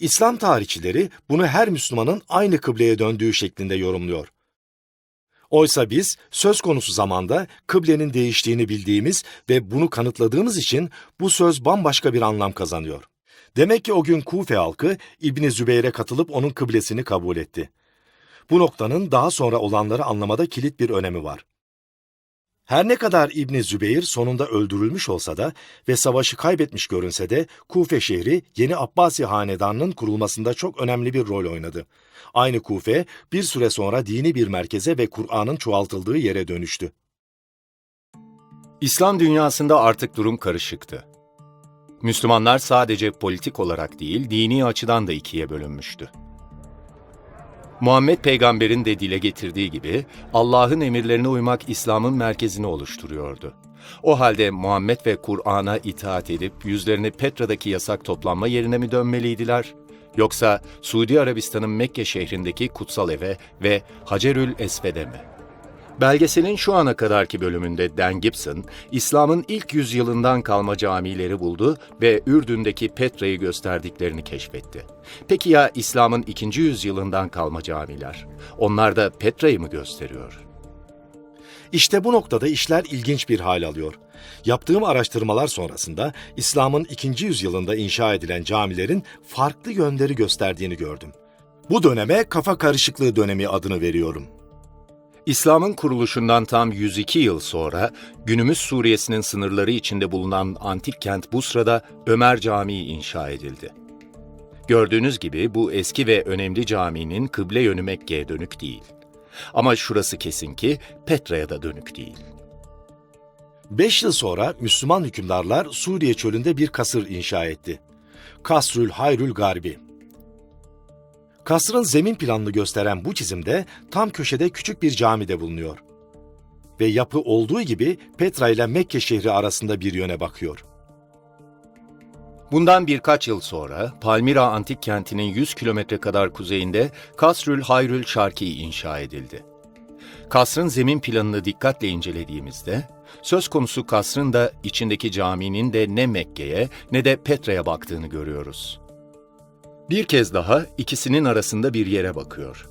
İslam tarihçileri bunu her Müslümanın aynı kıbleye döndüğü şeklinde yorumluyor. Oysa biz söz konusu zamanda kıblenin değiştiğini bildiğimiz ve bunu kanıtladığımız için bu söz bambaşka bir anlam kazanıyor. Demek ki o gün Kufe halkı İbni Zübeyir'e katılıp onun kıblesini kabul etti. Bu noktanın daha sonra olanları anlamada kilit bir önemi var. Her ne kadar İbni Zübeyir sonunda öldürülmüş olsa da ve savaşı kaybetmiş görünse de Kufe şehri yeni Abbasi hanedanının kurulmasında çok önemli bir rol oynadı. Aynı Kufe bir süre sonra dini bir merkeze ve Kur'an'ın çoğaltıldığı yere dönüştü. İslam dünyasında artık durum karışıktı. Müslümanlar sadece politik olarak değil, dini açıdan da ikiye bölünmüştü. Muhammed peygamberin de dile getirdiği gibi Allah'ın emirlerine uymak İslam'ın merkezini oluşturuyordu. O halde Muhammed ve Kur'an'a itaat edip yüzlerini Petra'daki yasak toplanma yerine mi dönmeliydiler? Yoksa Suudi Arabistan'ın Mekke şehrindeki kutsal eve ve Hacerül Esved'e mi? Belgeselin şu ana kadarki bölümünde Dan Gibson, İslam'ın ilk yüzyılından kalma camileri buldu ve Ürdün'deki Petra'yı gösterdiklerini keşfetti. Peki ya İslam'ın ikinci yüzyılından kalma camiler? Onlar da Petra'yı mı gösteriyor? İşte bu noktada işler ilginç bir hal alıyor. Yaptığım araştırmalar sonrasında İslam'ın ikinci yüzyılında inşa edilen camilerin farklı yönleri gösterdiğini gördüm. Bu döneme kafa karışıklığı dönemi adını veriyorum. İslam'ın kuruluşundan tam 102 yıl sonra günümüz Suriye'sinin sınırları içinde bulunan antik kent Busra'da Ömer Camii inşa edildi. Gördüğünüz gibi bu eski ve önemli caminin kıble yönü Mekke'ye dönük değil. Ama şurası kesin ki Petra'ya da dönük değil. Beş yıl sonra Müslüman hükümdarlar Suriye çölünde bir kasır inşa etti. Kasrül Hayrül Garbi. Kasrın zemin planını gösteren bu çizimde tam köşede küçük bir cami de bulunuyor. Ve yapı olduğu gibi Petra ile Mekke şehri arasında bir yöne bakıyor. Bundan birkaç yıl sonra Palmira antik kentinin 100 kilometre kadar kuzeyinde Kasrül Hayrül Şarki inşa edildi. Kasrın zemin planını dikkatle incelediğimizde, söz konusu kasrın da içindeki caminin de ne Mekke'ye ne de Petra'ya baktığını görüyoruz. Bir kez daha ikisinin arasında bir yere bakıyor.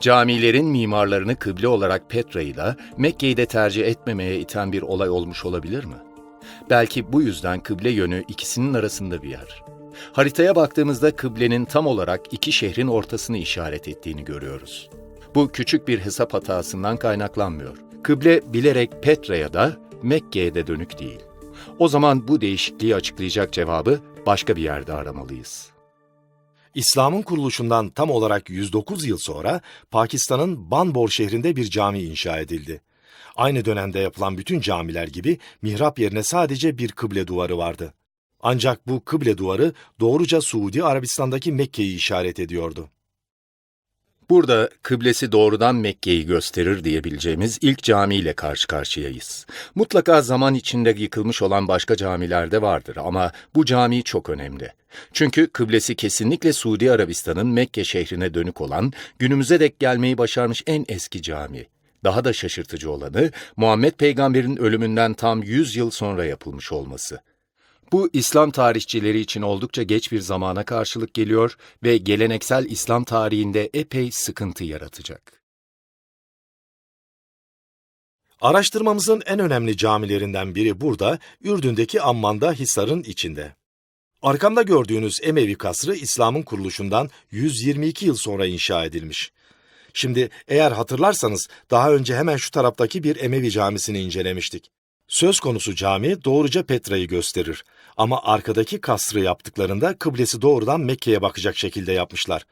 Camilerin mimarlarını kıble olarak Petra'yı da Mekke'yi de tercih etmemeye iten bir olay olmuş olabilir mi? Belki bu yüzden kıble yönü ikisinin arasında bir yer. Haritaya baktığımızda kıblenin tam olarak iki şehrin ortasını işaret ettiğini görüyoruz. Bu küçük bir hesap hatasından kaynaklanmıyor. Kıble bilerek Petra'ya da Mekke'ye de dönük değil. O zaman bu değişikliği açıklayacak cevabı başka bir yerde aramalıyız. İslam'ın kuruluşundan tam olarak 109 yıl sonra Pakistan'ın Banbor şehrinde bir cami inşa edildi. Aynı dönemde yapılan bütün camiler gibi mihrap yerine sadece bir kıble duvarı vardı. Ancak bu kıble duvarı doğruca Suudi Arabistan'daki Mekke'yi işaret ediyordu. Burada kıblesi doğrudan Mekke'yi gösterir diyebileceğimiz ilk camiyle karşı karşıyayız. Mutlaka zaman içinde yıkılmış olan başka camiler de vardır ama bu cami çok önemli. Çünkü kıblesi kesinlikle Suudi Arabistan'ın Mekke şehrine dönük olan, günümüze dek gelmeyi başarmış en eski cami. Daha da şaşırtıcı olanı Muhammed Peygamber'in ölümünden tam 100 yıl sonra yapılmış olması. Bu İslam tarihçileri için oldukça geç bir zamana karşılık geliyor ve geleneksel İslam tarihinde epey sıkıntı yaratacak. Araştırmamızın en önemli camilerinden biri burada, Ürdün'deki Amman'da Hisar'ın içinde. Arkamda gördüğünüz Emevi kasrı İslam'ın kuruluşundan 122 yıl sonra inşa edilmiş. Şimdi eğer hatırlarsanız daha önce hemen şu taraftaki bir Emevi camisini incelemiştik. Söz konusu cami doğruca Petra'yı gösterir ama arkadaki kasrı yaptıklarında kıblesi doğrudan Mekke'ye bakacak şekilde yapmışlar.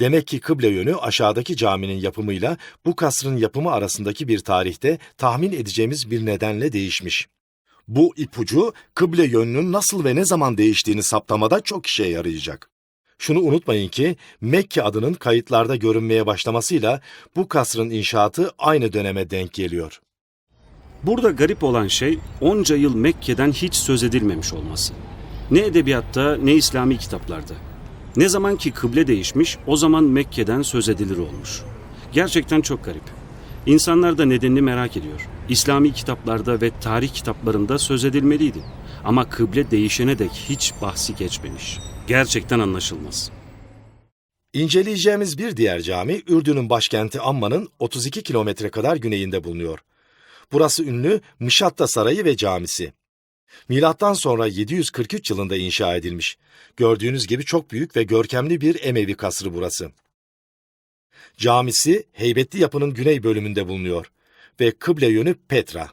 Demek ki kıble yönü aşağıdaki caminin yapımıyla bu kasrın yapımı arasındaki bir tarihte tahmin edeceğimiz bir nedenle değişmiş. Bu ipucu kıble yönünün nasıl ve ne zaman değiştiğini saptamada çok işe yarayacak. Şunu unutmayın ki Mekke adının kayıtlarda görünmeye başlamasıyla bu kasrın inşaatı aynı döneme denk geliyor. Burada garip olan şey onca yıl Mekke'den hiç söz edilmemiş olması. Ne edebiyatta ne İslami kitaplarda. Ne zaman ki kıble değişmiş o zaman Mekke'den söz edilir olmuş. Gerçekten çok garip. İnsanlar da nedenini merak ediyor. İslami kitaplarda ve tarih kitaplarında söz edilmeliydi. Ama kıble değişene dek hiç bahsi geçmemiş. Gerçekten anlaşılmaz. İnceleyeceğimiz bir diğer cami Ürdün'ün başkenti Amman'ın 32 kilometre kadar güneyinde bulunuyor. Burası ünlü Mışatta Sarayı ve Camisi. Milattan sonra 743 yılında inşa edilmiş. Gördüğünüz gibi çok büyük ve görkemli bir Emevi kasrı burası. Camisi heybetli yapının güney bölümünde bulunuyor ve kıble yönü Petra.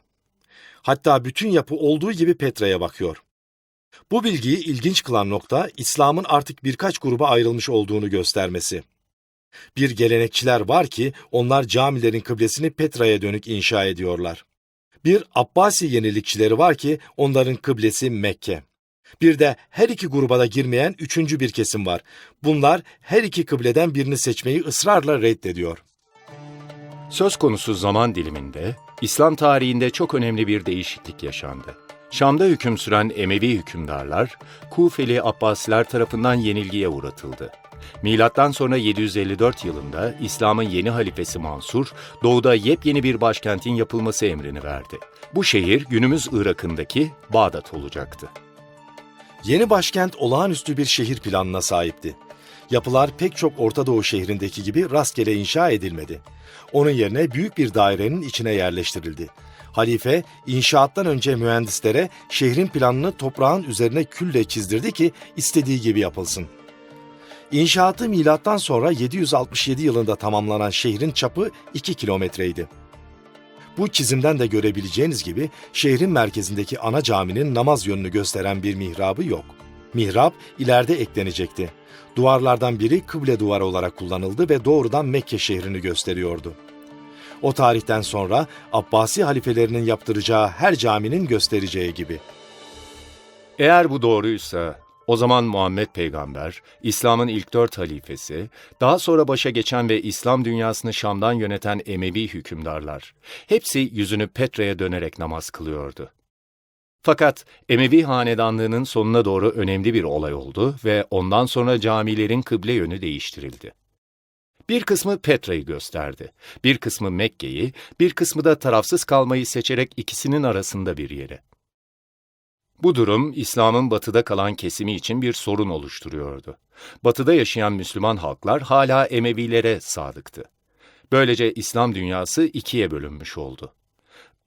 Hatta bütün yapı olduğu gibi Petra'ya bakıyor. Bu bilgiyi ilginç kılan nokta İslam'ın artık birkaç gruba ayrılmış olduğunu göstermesi. Bir gelenekçiler var ki onlar camilerin kıblesini Petra'ya dönük inşa ediyorlar. Bir Abbasi yenilikçileri var ki onların kıblesi Mekke. Bir de her iki gruba da girmeyen üçüncü bir kesim var. Bunlar her iki kıbleden birini seçmeyi ısrarla reddediyor. Söz konusu zaman diliminde İslam tarihinde çok önemli bir değişiklik yaşandı. Şam'da hüküm süren Emevi hükümdarlar, Kufeli Abbasiler tarafından yenilgiye uğratıldı. Milattan sonra 754 yılında İslam'ın yeni halifesi Mansur, doğuda yepyeni bir başkentin yapılması emrini verdi. Bu şehir günümüz Irak'ındaki Bağdat olacaktı. Yeni başkent olağanüstü bir şehir planına sahipti. Yapılar pek çok Orta Doğu şehrindeki gibi rastgele inşa edilmedi. Onun yerine büyük bir dairenin içine yerleştirildi. Halife inşaattan önce mühendislere şehrin planını toprağın üzerine külle çizdirdi ki istediği gibi yapılsın. İnşaatı milattan sonra 767 yılında tamamlanan şehrin çapı 2 kilometreydi. Bu çizimden de görebileceğiniz gibi şehrin merkezindeki ana caminin namaz yönünü gösteren bir mihrabı yok. Mihrap ileride eklenecekti. Duvarlardan biri kıble duvarı olarak kullanıldı ve doğrudan Mekke şehrini gösteriyordu. O tarihten sonra Abbasi halifelerinin yaptıracağı her caminin göstereceği gibi. Eğer bu doğruysa O zaman Muhammed peygamber, İslam'ın ilk dört halifesi, daha sonra başa geçen ve İslam dünyasını Şam'dan yöneten Emevi hükümdarlar, hepsi yüzünü Petra'ya dönerek namaz kılıyordu. Fakat Emevi hanedanlığının sonuna doğru önemli bir olay oldu ve ondan sonra camilerin kıble yönü değiştirildi. Bir kısmı Petra'yı gösterdi, bir kısmı Mekke'yi, bir kısmı da tarafsız kalmayı seçerek ikisinin arasında bir yere. Bu durum İslam'ın batıda kalan kesimi için bir sorun oluşturuyordu. Batıda yaşayan Müslüman halklar hala Emevilere sadıktı. Böylece İslam dünyası ikiye bölünmüş oldu.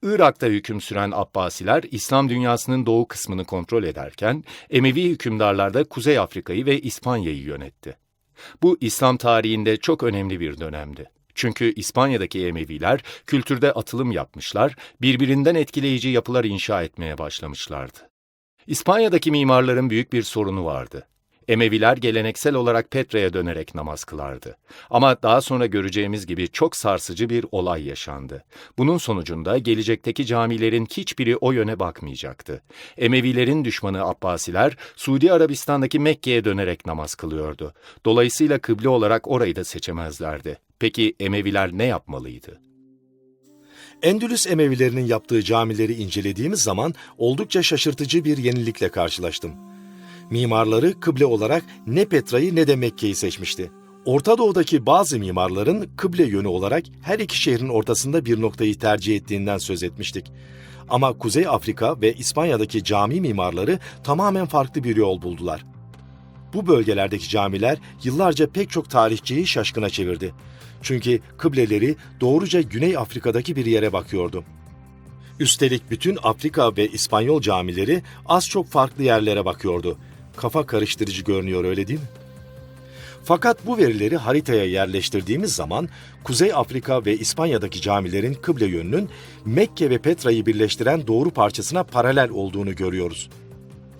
Irak'ta hüküm süren Abbasiler İslam dünyasının doğu kısmını kontrol ederken Emevi hükümdarlar da Kuzey Afrika'yı ve İspanya'yı yönetti. Bu İslam tarihinde çok önemli bir dönemdi. Çünkü İspanya'daki Emeviler kültürde atılım yapmışlar, birbirinden etkileyici yapılar inşa etmeye başlamışlardı. İspanya'daki mimarların büyük bir sorunu vardı. Emeviler geleneksel olarak Petra'ya dönerek namaz kılardı. Ama daha sonra göreceğimiz gibi çok sarsıcı bir olay yaşandı. Bunun sonucunda gelecekteki camilerin hiçbiri o yöne bakmayacaktı. Emevilerin düşmanı Abbasiler, Suudi Arabistan'daki Mekke'ye dönerek namaz kılıyordu. Dolayısıyla kıble olarak orayı da seçemezlerdi. Peki Emeviler ne yapmalıydı? Endülüs Emevilerinin yaptığı camileri incelediğimiz zaman oldukça şaşırtıcı bir yenilikle karşılaştım. Mimarları kıble olarak ne Petra'yı ne de Mekke'yi seçmişti. Orta Doğu'daki bazı mimarların kıble yönü olarak her iki şehrin ortasında bir noktayı tercih ettiğinden söz etmiştik. Ama Kuzey Afrika ve İspanya'daki cami mimarları tamamen farklı bir yol buldular. Bu bölgelerdeki camiler yıllarca pek çok tarihçiyi şaşkına çevirdi. Çünkü kıbleleri doğruca Güney Afrika'daki bir yere bakıyordu. Üstelik bütün Afrika ve İspanyol camileri az çok farklı yerlere bakıyordu. Kafa karıştırıcı görünüyor öyle değil mi? Fakat bu verileri haritaya yerleştirdiğimiz zaman Kuzey Afrika ve İspanya'daki camilerin kıble yönünün Mekke ve Petra'yı birleştiren doğru parçasına paralel olduğunu görüyoruz.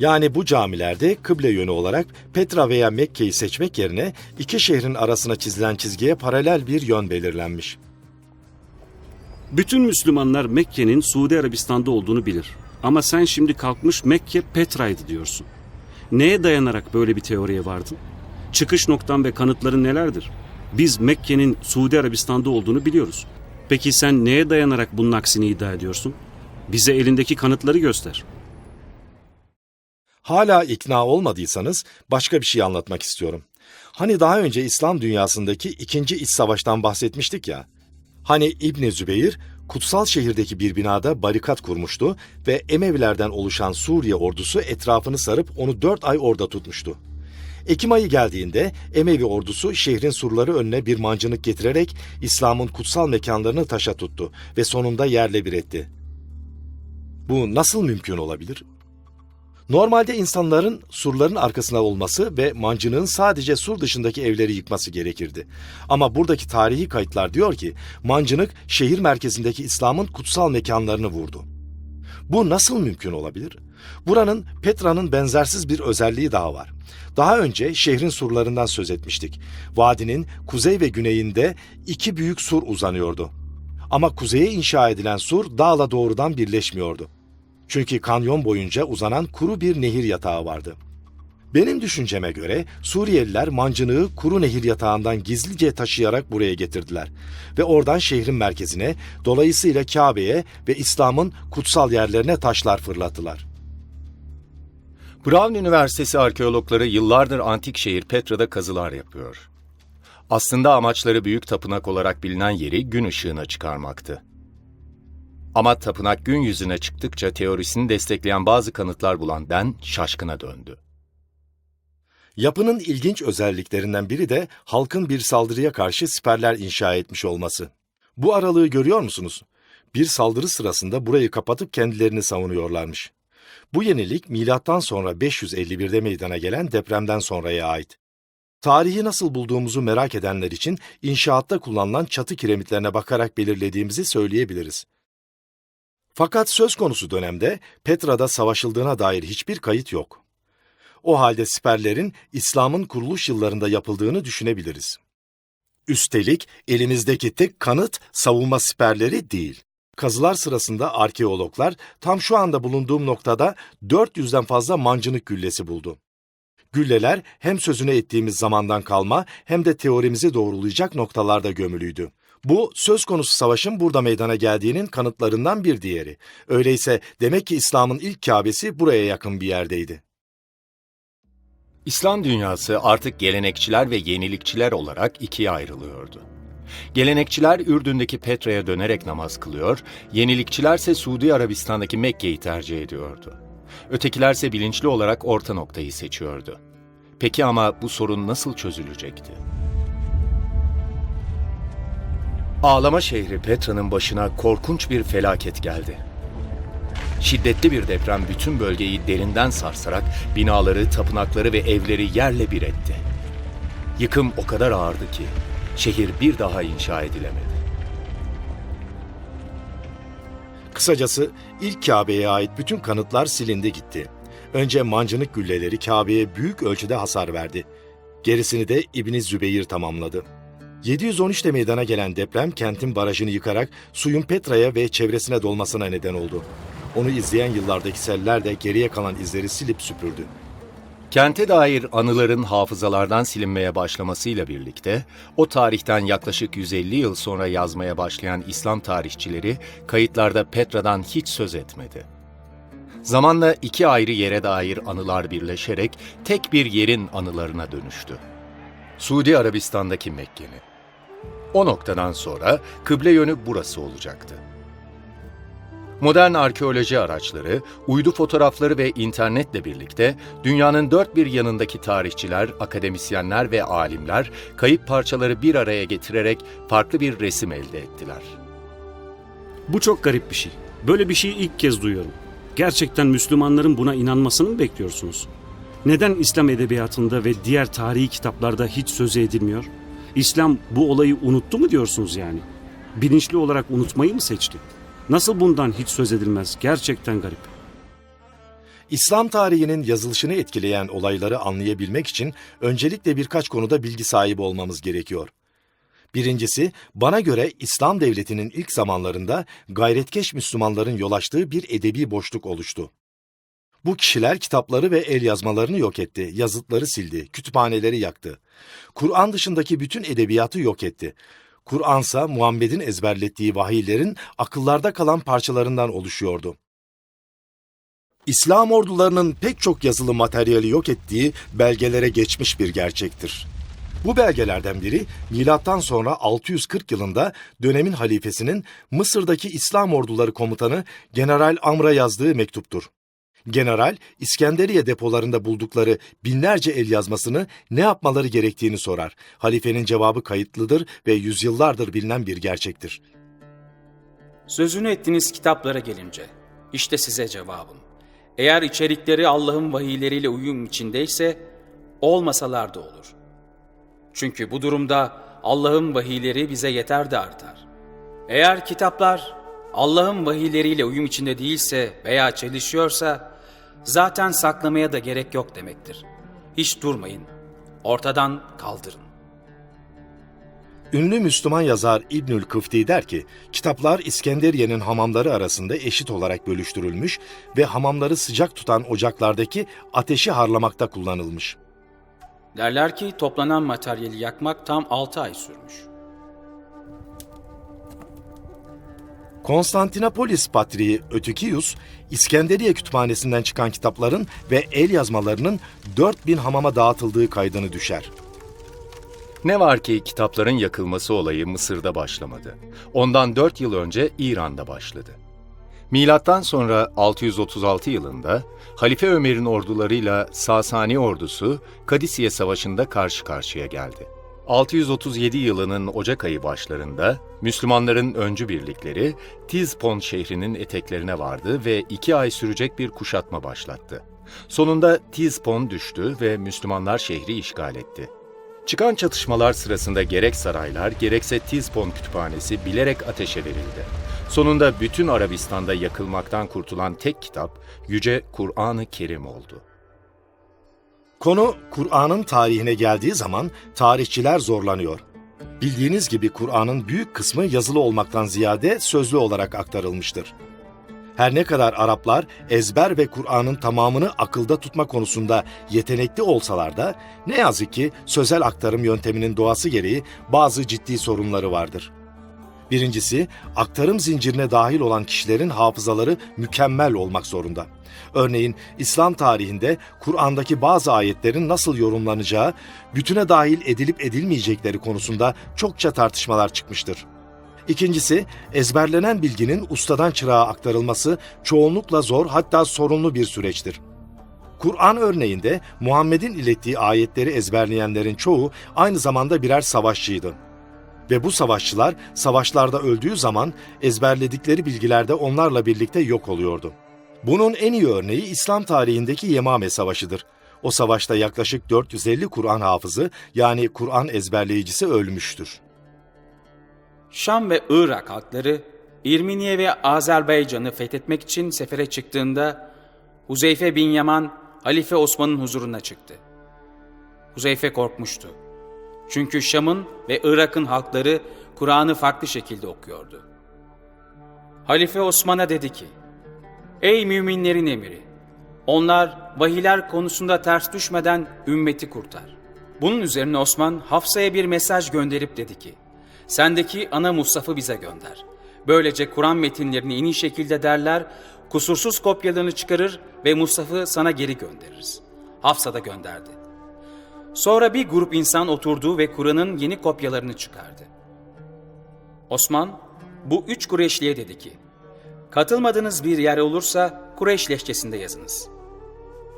Yani bu camilerde kıble yönü olarak Petra veya Mekke'yi seçmek yerine iki şehrin arasına çizilen çizgiye paralel bir yön belirlenmiş. Bütün Müslümanlar Mekke'nin Suudi Arabistan'da olduğunu bilir. Ama sen şimdi kalkmış Mekke Petra'ydı diyorsun. Neye dayanarak böyle bir teoriye vardın? Çıkış noktan ve kanıtların nelerdir? Biz Mekke'nin Suudi Arabistan'da olduğunu biliyoruz. Peki sen neye dayanarak bunun aksini iddia ediyorsun? Bize elindeki kanıtları göster. Hala ikna olmadıysanız başka bir şey anlatmak istiyorum. Hani daha önce İslam dünyasındaki ikinci iç savaştan bahsetmiştik ya. Hani İbni Zübeyir kutsal şehirdeki bir binada barikat kurmuştu ve Emevilerden oluşan Suriye ordusu etrafını sarıp onu dört ay orada tutmuştu. Ekim ayı geldiğinde Emevi ordusu şehrin surları önüne bir mancınık getirerek İslam'ın kutsal mekanlarını taşa tuttu ve sonunda yerle bir etti. Bu nasıl mümkün olabilir? Normalde insanların surların arkasında olması ve mancınığın sadece sur dışındaki evleri yıkması gerekirdi. Ama buradaki tarihi kayıtlar diyor ki mancınık şehir merkezindeki İslam'ın kutsal mekanlarını vurdu. Bu nasıl mümkün olabilir? Buranın Petra'nın benzersiz bir özelliği daha var. Daha önce şehrin surlarından söz etmiştik. Vadinin kuzey ve güneyinde iki büyük sur uzanıyordu. Ama kuzeye inşa edilen sur dağla doğrudan birleşmiyordu. Çünkü kanyon boyunca uzanan kuru bir nehir yatağı vardı. Benim düşünceme göre Suriyeliler mancınığı kuru nehir yatağından gizlice taşıyarak buraya getirdiler ve oradan şehrin merkezine, dolayısıyla Kabe'ye ve İslam'ın kutsal yerlerine taşlar fırlattılar. Brown Üniversitesi arkeologları yıllardır antik şehir Petra'da kazılar yapıyor. Aslında amaçları büyük tapınak olarak bilinen yeri gün ışığına çıkarmaktı. Ama tapınak gün yüzüne çıktıkça teorisini destekleyen bazı kanıtlar bulan Ben şaşkına döndü. Yapının ilginç özelliklerinden biri de halkın bir saldırıya karşı siperler inşa etmiş olması. Bu aralığı görüyor musunuz? Bir saldırı sırasında burayı kapatıp kendilerini savunuyorlarmış. Bu yenilik milattan sonra 551'de meydana gelen depremden sonraya ait. Tarihi nasıl bulduğumuzu merak edenler için inşaatta kullanılan çatı kiremitlerine bakarak belirlediğimizi söyleyebiliriz. Fakat söz konusu dönemde Petra'da savaşıldığına dair hiçbir kayıt yok. O halde siperlerin İslam'ın kuruluş yıllarında yapıldığını düşünebiliriz. Üstelik elimizdeki tek kanıt savunma siperleri değil. Kazılar sırasında arkeologlar tam şu anda bulunduğum noktada 400'den fazla mancınık güllesi buldu. Gülleler hem sözüne ettiğimiz zamandan kalma hem de teorimizi doğrulayacak noktalarda gömülüydü. Bu söz konusu savaşın burada meydana geldiğinin kanıtlarından bir diğeri. Öyleyse demek ki İslam'ın ilk Kabe'si buraya yakın bir yerdeydi. İslam dünyası artık gelenekçiler ve yenilikçiler olarak ikiye ayrılıyordu. Gelenekçiler Ürdün'deki Petra'ya dönerek namaz kılıyor, yenilikçilerse Suudi Arabistan'daki Mekke'yi tercih ediyordu. Ötekilerse bilinçli olarak orta noktayı seçiyordu. Peki ama bu sorun nasıl çözülecekti? Ağlama şehri Petra'nın başına korkunç bir felaket geldi. Şiddetli bir deprem bütün bölgeyi derinden sarsarak binaları, tapınakları ve evleri yerle bir etti. Yıkım o kadar ağırdı ki şehir bir daha inşa edilemedi. Kısacası ilk Kabe'ye ait bütün kanıtlar silindi gitti. Önce mancınık gülleleri Kabe'ye büyük ölçüde hasar verdi. Gerisini de İbni Zübeyir tamamladı. 713'te meydana gelen deprem kentin barajını yıkarak suyun Petra'ya ve çevresine dolmasına neden oldu. Onu izleyen yıllardaki seller de geriye kalan izleri silip süpürdü. Kente dair anıların hafızalardan silinmeye başlamasıyla birlikte, o tarihten yaklaşık 150 yıl sonra yazmaya başlayan İslam tarihçileri kayıtlarda Petra'dan hiç söz etmedi. Zamanla iki ayrı yere dair anılar birleşerek tek bir yerin anılarına dönüştü. Suudi Arabistan'daki Mekke'nin. O noktadan sonra kıble yönü burası olacaktı. Modern arkeoloji araçları, uydu fotoğrafları ve internetle birlikte dünyanın dört bir yanındaki tarihçiler, akademisyenler ve alimler kayıp parçaları bir araya getirerek farklı bir resim elde ettiler. Bu çok garip bir şey. Böyle bir şeyi ilk kez duyuyorum. Gerçekten Müslümanların buna inanmasını mı bekliyorsunuz? Neden İslam edebiyatında ve diğer tarihi kitaplarda hiç sözü edilmiyor? İslam bu olayı unuttu mu diyorsunuz yani? Bilinçli olarak unutmayı mı seçti? Nasıl bundan hiç söz edilmez? Gerçekten garip. İslam tarihinin yazılışını etkileyen olayları anlayabilmek için öncelikle birkaç konuda bilgi sahibi olmamız gerekiyor. Birincisi, bana göre İslam devletinin ilk zamanlarında gayretkeş Müslümanların yol açtığı bir edebi boşluk oluştu. Bu kişiler kitapları ve el yazmalarını yok etti, yazıtları sildi, kütüphaneleri yaktı. Kur'an dışındaki bütün edebiyatı yok etti. Kur'ansa Muhammed'in ezberlettiği vahiylerin akıllarda kalan parçalarından oluşuyordu. İslam ordularının pek çok yazılı materyali yok ettiği belgelere geçmiş bir gerçektir. Bu belgelerden biri milattan sonra 640 yılında dönemin halifesinin Mısır'daki İslam orduları komutanı General Amr'a yazdığı mektuptur. General, İskenderiye depolarında buldukları binlerce el yazmasını ne yapmaları gerektiğini sorar. Halifenin cevabı kayıtlıdır ve yüzyıllardır bilinen bir gerçektir. Sözünü ettiğiniz kitaplara gelince, işte size cevabım. Eğer içerikleri Allah'ın vahiyleriyle uyum içindeyse, olmasalar da olur. Çünkü bu durumda Allah'ın vahiyleri bize yeter de artar. Eğer kitaplar Allah'ın vahiyleriyle uyum içinde değilse veya çelişiyorsa, zaten saklamaya da gerek yok demektir. Hiç durmayın, ortadan kaldırın. Ünlü Müslüman yazar İbnül Kıfti der ki, kitaplar İskenderiye'nin hamamları arasında eşit olarak bölüştürülmüş ve hamamları sıcak tutan ocaklardaki ateşi harlamakta kullanılmış. Derler ki toplanan materyali yakmak tam 6 ay sürmüş. Konstantinopolis Patriği Ötükius, İskenderiye kütüphanesinden çıkan kitapların ve el yazmalarının 4000 hamama dağıtıldığı kaydını düşer. Ne var ki kitapların yakılması olayı Mısır'da başlamadı. Ondan 4 yıl önce İran'da başladı. Milattan sonra 636 yılında Halife Ömer'in ordularıyla Sasani ordusu Kadisiye Savaşı'nda karşı karşıya geldi. 637 yılının Ocak ayı başlarında Müslümanların öncü birlikleri Tizpon şehrinin eteklerine vardı ve iki ay sürecek bir kuşatma başlattı. Sonunda Tizpon düştü ve Müslümanlar şehri işgal etti. Çıkan çatışmalar sırasında gerek saraylar gerekse Tizpon kütüphanesi bilerek ateşe verildi. Sonunda bütün Arabistan'da yakılmaktan kurtulan tek kitap Yüce Kur'an-ı Kerim oldu. Konu Kur'an'ın tarihine geldiği zaman tarihçiler zorlanıyor. Bildiğiniz gibi Kur'an'ın büyük kısmı yazılı olmaktan ziyade sözlü olarak aktarılmıştır. Her ne kadar Araplar ezber ve Kur'an'ın tamamını akılda tutma konusunda yetenekli olsalar da ne yazık ki sözel aktarım yönteminin doğası gereği bazı ciddi sorunları vardır. Birincisi, aktarım zincirine dahil olan kişilerin hafızaları mükemmel olmak zorunda. Örneğin İslam tarihinde Kur'an'daki bazı ayetlerin nasıl yorumlanacağı, bütüne dahil edilip edilmeyecekleri konusunda çokça tartışmalar çıkmıştır. İkincisi, ezberlenen bilginin ustadan çırağa aktarılması çoğunlukla zor hatta sorunlu bir süreçtir. Kur'an örneğinde Muhammed'in ilettiği ayetleri ezberleyenlerin çoğu aynı zamanda birer savaşçıydı. Ve bu savaşçılar savaşlarda öldüğü zaman ezberledikleri bilgiler de onlarla birlikte yok oluyordu. Bunun en iyi örneği İslam tarihindeki Yemame Savaşı'dır. O savaşta yaklaşık 450 Kur'an hafızı yani Kur'an ezberleyicisi ölmüştür. Şam ve Irak halkları İrminiye ve Azerbaycan'ı fethetmek için sefere çıktığında Huzeyfe bin Yaman Halife Osman'ın huzuruna çıktı. Huzeyfe korkmuştu. Çünkü Şam'ın ve Irak'ın halkları Kur'an'ı farklı şekilde okuyordu. Halife Osman'a dedi ki, Ey müminlerin emiri! Onlar vahiyler konusunda ters düşmeden ümmeti kurtar. Bunun üzerine Osman Hafsa'ya bir mesaj gönderip dedi ki, Sendeki ana Mushaf'ı bize gönder. Böylece Kur'an metinlerini en iyi şekilde derler, kusursuz kopyalarını çıkarır ve Mushaf'ı sana geri göndeririz. Hafsa da gönderdi. Sonra bir grup insan oturdu ve Kur'an'ın yeni kopyalarını çıkardı. Osman, bu üç Kureyşliye dedi ki, Katılmadığınız bir yer olursa Kureyş lehçesinde yazınız.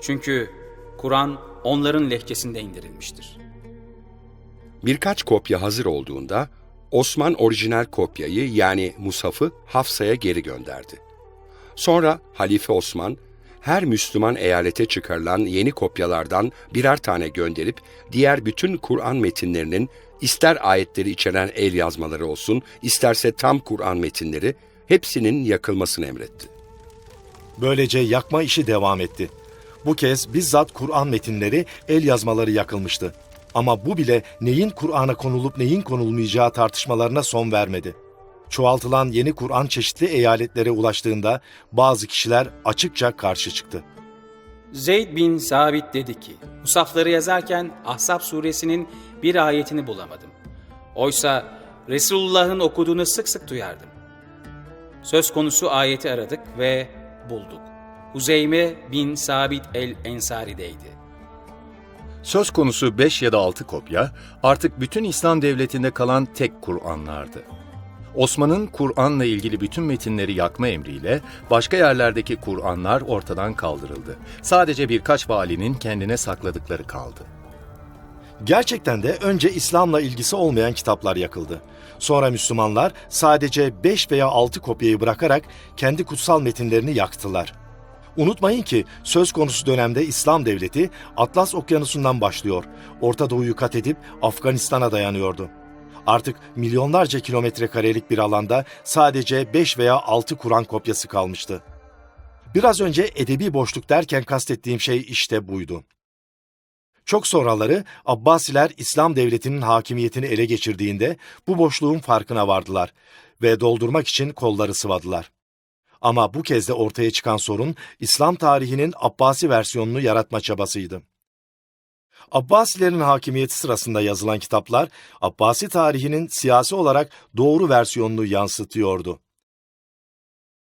Çünkü Kur'an onların lehçesinde indirilmiştir. Birkaç kopya hazır olduğunda Osman orijinal kopyayı yani Musaf'ı Hafsa'ya geri gönderdi. Sonra Halife Osman her Müslüman eyalete çıkarılan yeni kopyalardan birer tane gönderip diğer bütün Kur'an metinlerinin ister ayetleri içeren el yazmaları olsun, isterse tam Kur'an metinleri hepsinin yakılmasını emretti. Böylece yakma işi devam etti. Bu kez bizzat Kur'an metinleri, el yazmaları yakılmıştı. Ama bu bile neyin Kur'an'a konulup neyin konulmayacağı tartışmalarına son vermedi. Çoğaltılan yeni Kur'an çeşitli eyaletlere ulaştığında bazı kişiler açıkça karşı çıktı. Zeyd bin Sabit dedi ki, Musafları yazarken Ahzab suresinin bir ayetini bulamadım. Oysa Resulullah'ın okuduğunu sık sık duyardım. Söz konusu ayeti aradık ve bulduk. Huzeyme bin Sabit el-Ensari'deydi. Söz konusu 5 ya da 6 kopya artık bütün İslam devletinde kalan tek Kur'anlardı. Osman'ın Kur'an'la ilgili bütün metinleri yakma emriyle başka yerlerdeki Kur'anlar ortadan kaldırıldı. Sadece birkaç valinin kendine sakladıkları kaldı. Gerçekten de önce İslam'la ilgisi olmayan kitaplar yakıldı. Sonra Müslümanlar sadece 5 veya 6 kopyayı bırakarak kendi kutsal metinlerini yaktılar. Unutmayın ki söz konusu dönemde İslam devleti Atlas Okyanusu'ndan başlıyor. Orta Doğu'yu kat edip Afganistan'a dayanıyordu. Artık milyonlarca kilometre karelik bir alanda sadece 5 veya 6 Kur'an kopyası kalmıştı. Biraz önce edebi boşluk derken kastettiğim şey işte buydu. Çok sonraları Abbasiler İslam devletinin hakimiyetini ele geçirdiğinde bu boşluğun farkına vardılar ve doldurmak için kolları sıvadılar. Ama bu kez de ortaya çıkan sorun İslam tarihinin Abbasi versiyonunu yaratma çabasıydı. Abbasilerin hakimiyeti sırasında yazılan kitaplar Abbasi tarihinin siyasi olarak doğru versiyonunu yansıtıyordu.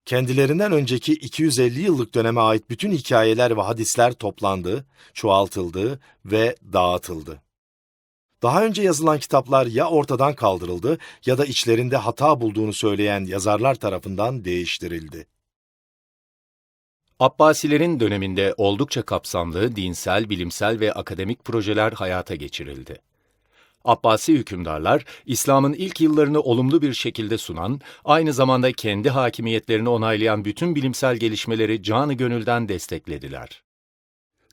Kendilerinden önceki 250 yıllık döneme ait bütün hikayeler ve hadisler toplandı, çoğaltıldı ve dağıtıldı. Daha önce yazılan kitaplar ya ortadan kaldırıldı ya da içlerinde hata bulduğunu söyleyen yazarlar tarafından değiştirildi. Abbasilerin döneminde oldukça kapsamlı dinsel, bilimsel ve akademik projeler hayata geçirildi. Abbasi hükümdarlar, İslam'ın ilk yıllarını olumlu bir şekilde sunan, aynı zamanda kendi hakimiyetlerini onaylayan bütün bilimsel gelişmeleri canı gönülden desteklediler.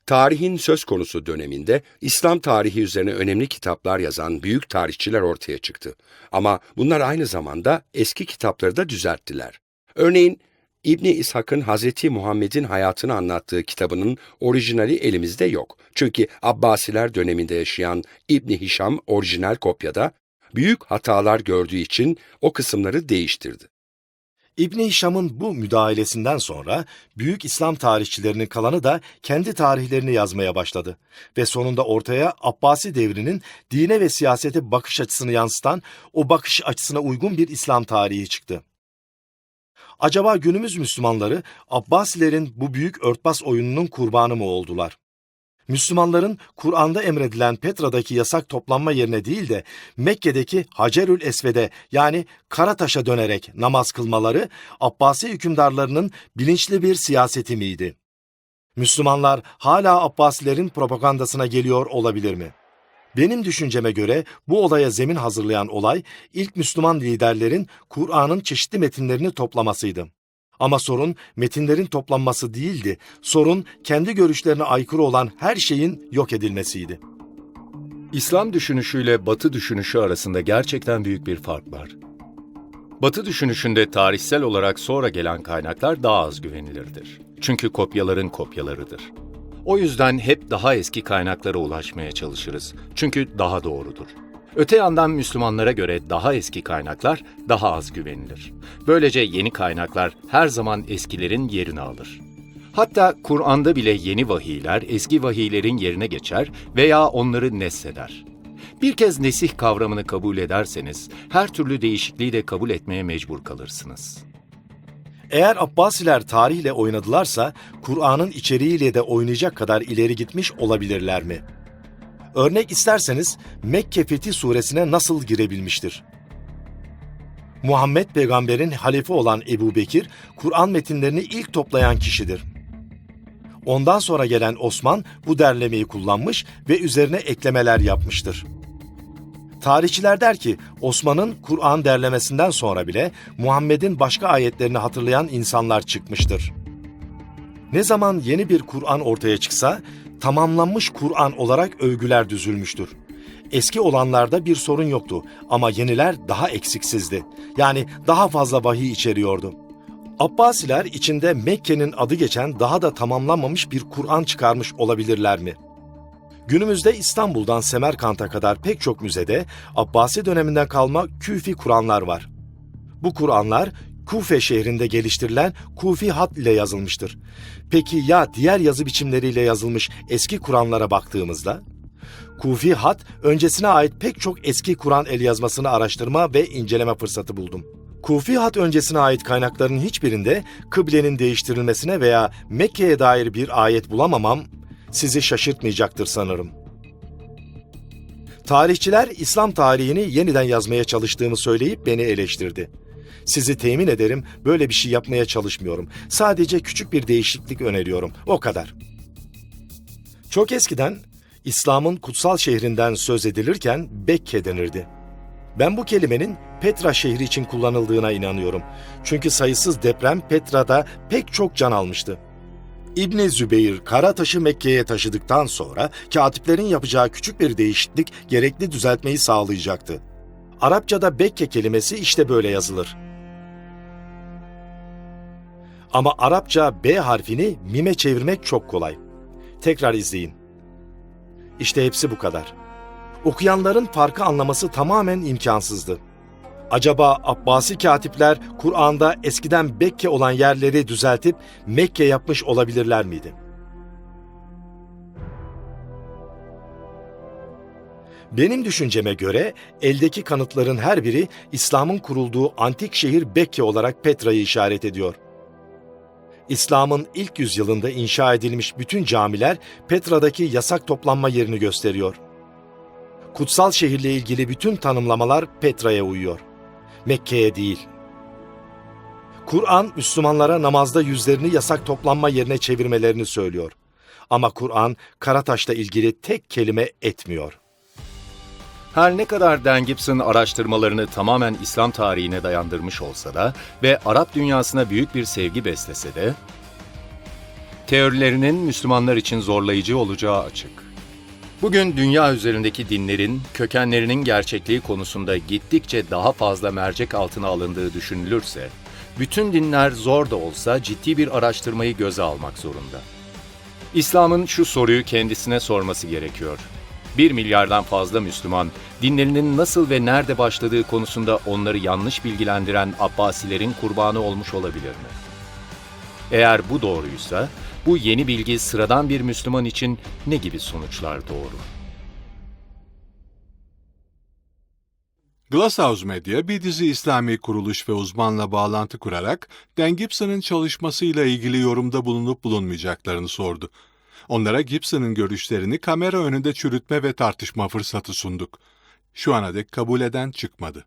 Tarihin söz konusu döneminde İslam tarihi üzerine önemli kitaplar yazan büyük tarihçiler ortaya çıktı. Ama bunlar aynı zamanda eski kitapları da düzelttiler. Örneğin İbni İshak'ın Hazreti Muhammed'in hayatını anlattığı kitabının orijinali elimizde yok. Çünkü Abbasiler döneminde yaşayan İbni Hişam orijinal kopyada büyük hatalar gördüğü için o kısımları değiştirdi. İbni Hişam'ın bu müdahalesinden sonra büyük İslam tarihçilerinin kalanı da kendi tarihlerini yazmaya başladı ve sonunda ortaya Abbasi devrinin dine ve siyasete bakış açısını yansıtan o bakış açısına uygun bir İslam tarihi çıktı. Acaba günümüz Müslümanları Abbasilerin bu büyük örtbas oyununun kurbanı mı oldular? Müslümanların Kur'an'da emredilen Petra'daki yasak toplanma yerine değil de Mekke'deki Hacerül Esved'e yani Karataş'a dönerek namaz kılmaları Abbasi hükümdarlarının bilinçli bir siyaseti miydi? Müslümanlar hala Abbasilerin propagandasına geliyor olabilir mi? Benim düşünceme göre bu olaya zemin hazırlayan olay ilk Müslüman liderlerin Kur'an'ın çeşitli metinlerini toplamasıydı. Ama sorun metinlerin toplanması değildi. Sorun kendi görüşlerine aykırı olan her şeyin yok edilmesiydi. İslam düşünüşüyle Batı düşünüşü arasında gerçekten büyük bir fark var. Batı düşünüşünde tarihsel olarak sonra gelen kaynaklar daha az güvenilirdir. Çünkü kopyaların kopyalarıdır. O yüzden hep daha eski kaynaklara ulaşmaya çalışırız. Çünkü daha doğrudur. Öte yandan Müslümanlara göre daha eski kaynaklar daha az güvenilir. Böylece yeni kaynaklar her zaman eskilerin yerini alır. Hatta Kur'an'da bile yeni vahiyler eski vahiylerin yerine geçer veya onları nesheder. Bir kez nesih kavramını kabul ederseniz her türlü değişikliği de kabul etmeye mecbur kalırsınız. Eğer Abbasiler tarihle oynadılarsa Kur'an'ın içeriğiyle de oynayacak kadar ileri gitmiş olabilirler mi? Örnek isterseniz Mekke Fethi suresine nasıl girebilmiştir? Muhammed peygamberin halefi olan Ebu Bekir, Kur'an metinlerini ilk toplayan kişidir. Ondan sonra gelen Osman bu derlemeyi kullanmış ve üzerine eklemeler yapmıştır. Tarihçiler der ki Osman'ın Kur'an derlemesinden sonra bile Muhammed'in başka ayetlerini hatırlayan insanlar çıkmıştır. Ne zaman yeni bir Kur'an ortaya çıksa tamamlanmış Kur'an olarak övgüler düzülmüştür. Eski olanlarda bir sorun yoktu ama yeniler daha eksiksizdi. Yani daha fazla vahiy içeriyordu. Abbasiler içinde Mekke'nin adı geçen daha da tamamlanmamış bir Kur'an çıkarmış olabilirler mi? Günümüzde İstanbul'dan Semerkant'a kadar pek çok müzede Abbasi döneminden kalma Küfi Kur'anlar var. Bu Kur'anlar Kufe şehrinde geliştirilen Kufi hat ile yazılmıştır. Peki ya diğer yazı biçimleriyle yazılmış eski Kur'anlara baktığımızda? Kufi hat öncesine ait pek çok eski Kur'an el yazmasını araştırma ve inceleme fırsatı buldum. Kufi hat öncesine ait kaynakların hiçbirinde kıblenin değiştirilmesine veya Mekke'ye dair bir ayet bulamamam sizi şaşırtmayacaktır sanırım. Tarihçiler İslam tarihini yeniden yazmaya çalıştığımı söyleyip beni eleştirdi. Sizi temin ederim böyle bir şey yapmaya çalışmıyorum. Sadece küçük bir değişiklik öneriyorum. O kadar. Çok eskiden İslam'ın kutsal şehrinden söz edilirken Bekke denirdi. Ben bu kelimenin Petra şehri için kullanıldığına inanıyorum. Çünkü sayısız deprem Petra'da pek çok can almıştı. İbni Zübeyir Karataş'ı Mekke'ye taşıdıktan sonra katiplerin yapacağı küçük bir değişiklik gerekli düzeltmeyi sağlayacaktı. Arapçada Bekke kelimesi işte böyle yazılır. Ama Arapça B harfini mime çevirmek çok kolay. Tekrar izleyin. İşte hepsi bu kadar. Okuyanların farkı anlaması tamamen imkansızdı. Acaba Abbasi katipler Kur'an'da eskiden Bekke olan yerleri düzeltip Mekke yapmış olabilirler miydi? Benim düşünceme göre eldeki kanıtların her biri İslam'ın kurulduğu antik şehir Bekke olarak Petra'yı işaret ediyor. İslam'ın ilk yüzyılında inşa edilmiş bütün camiler Petra'daki yasak toplanma yerini gösteriyor. Kutsal şehirle ilgili bütün tanımlamalar Petra'ya uyuyor. Mekke'ye değil. Kur'an Müslümanlara namazda yüzlerini yasak toplanma yerine çevirmelerini söylüyor. Ama Kur'an Karataş'la ilgili tek kelime etmiyor. Her ne kadar Dan Gibson araştırmalarını tamamen İslam tarihine dayandırmış olsa da ve Arap dünyasına büyük bir sevgi beslese de, teorilerinin Müslümanlar için zorlayıcı olacağı açık. Bugün dünya üzerindeki dinlerin kökenlerinin gerçekliği konusunda gittikçe daha fazla mercek altına alındığı düşünülürse, bütün dinler zor da olsa ciddi bir araştırmayı göze almak zorunda. İslam'ın şu soruyu kendisine sorması gerekiyor. 1 milyardan fazla Müslüman, dinlerinin nasıl ve nerede başladığı konusunda onları yanlış bilgilendiren Abbasilerin kurbanı olmuş olabilir mi? Eğer bu doğruysa, bu yeni bilgi sıradan bir Müslüman için ne gibi sonuçlar doğurur? Glasshouse Media bir dizi İslami kuruluş ve uzmanla bağlantı kurarak Dan Gibson'ın çalışmasıyla ilgili yorumda bulunup bulunmayacaklarını sordu. Onlara Gibson'ın görüşlerini kamera önünde çürütme ve tartışma fırsatı sunduk. Şu ana dek kabul eden çıkmadı.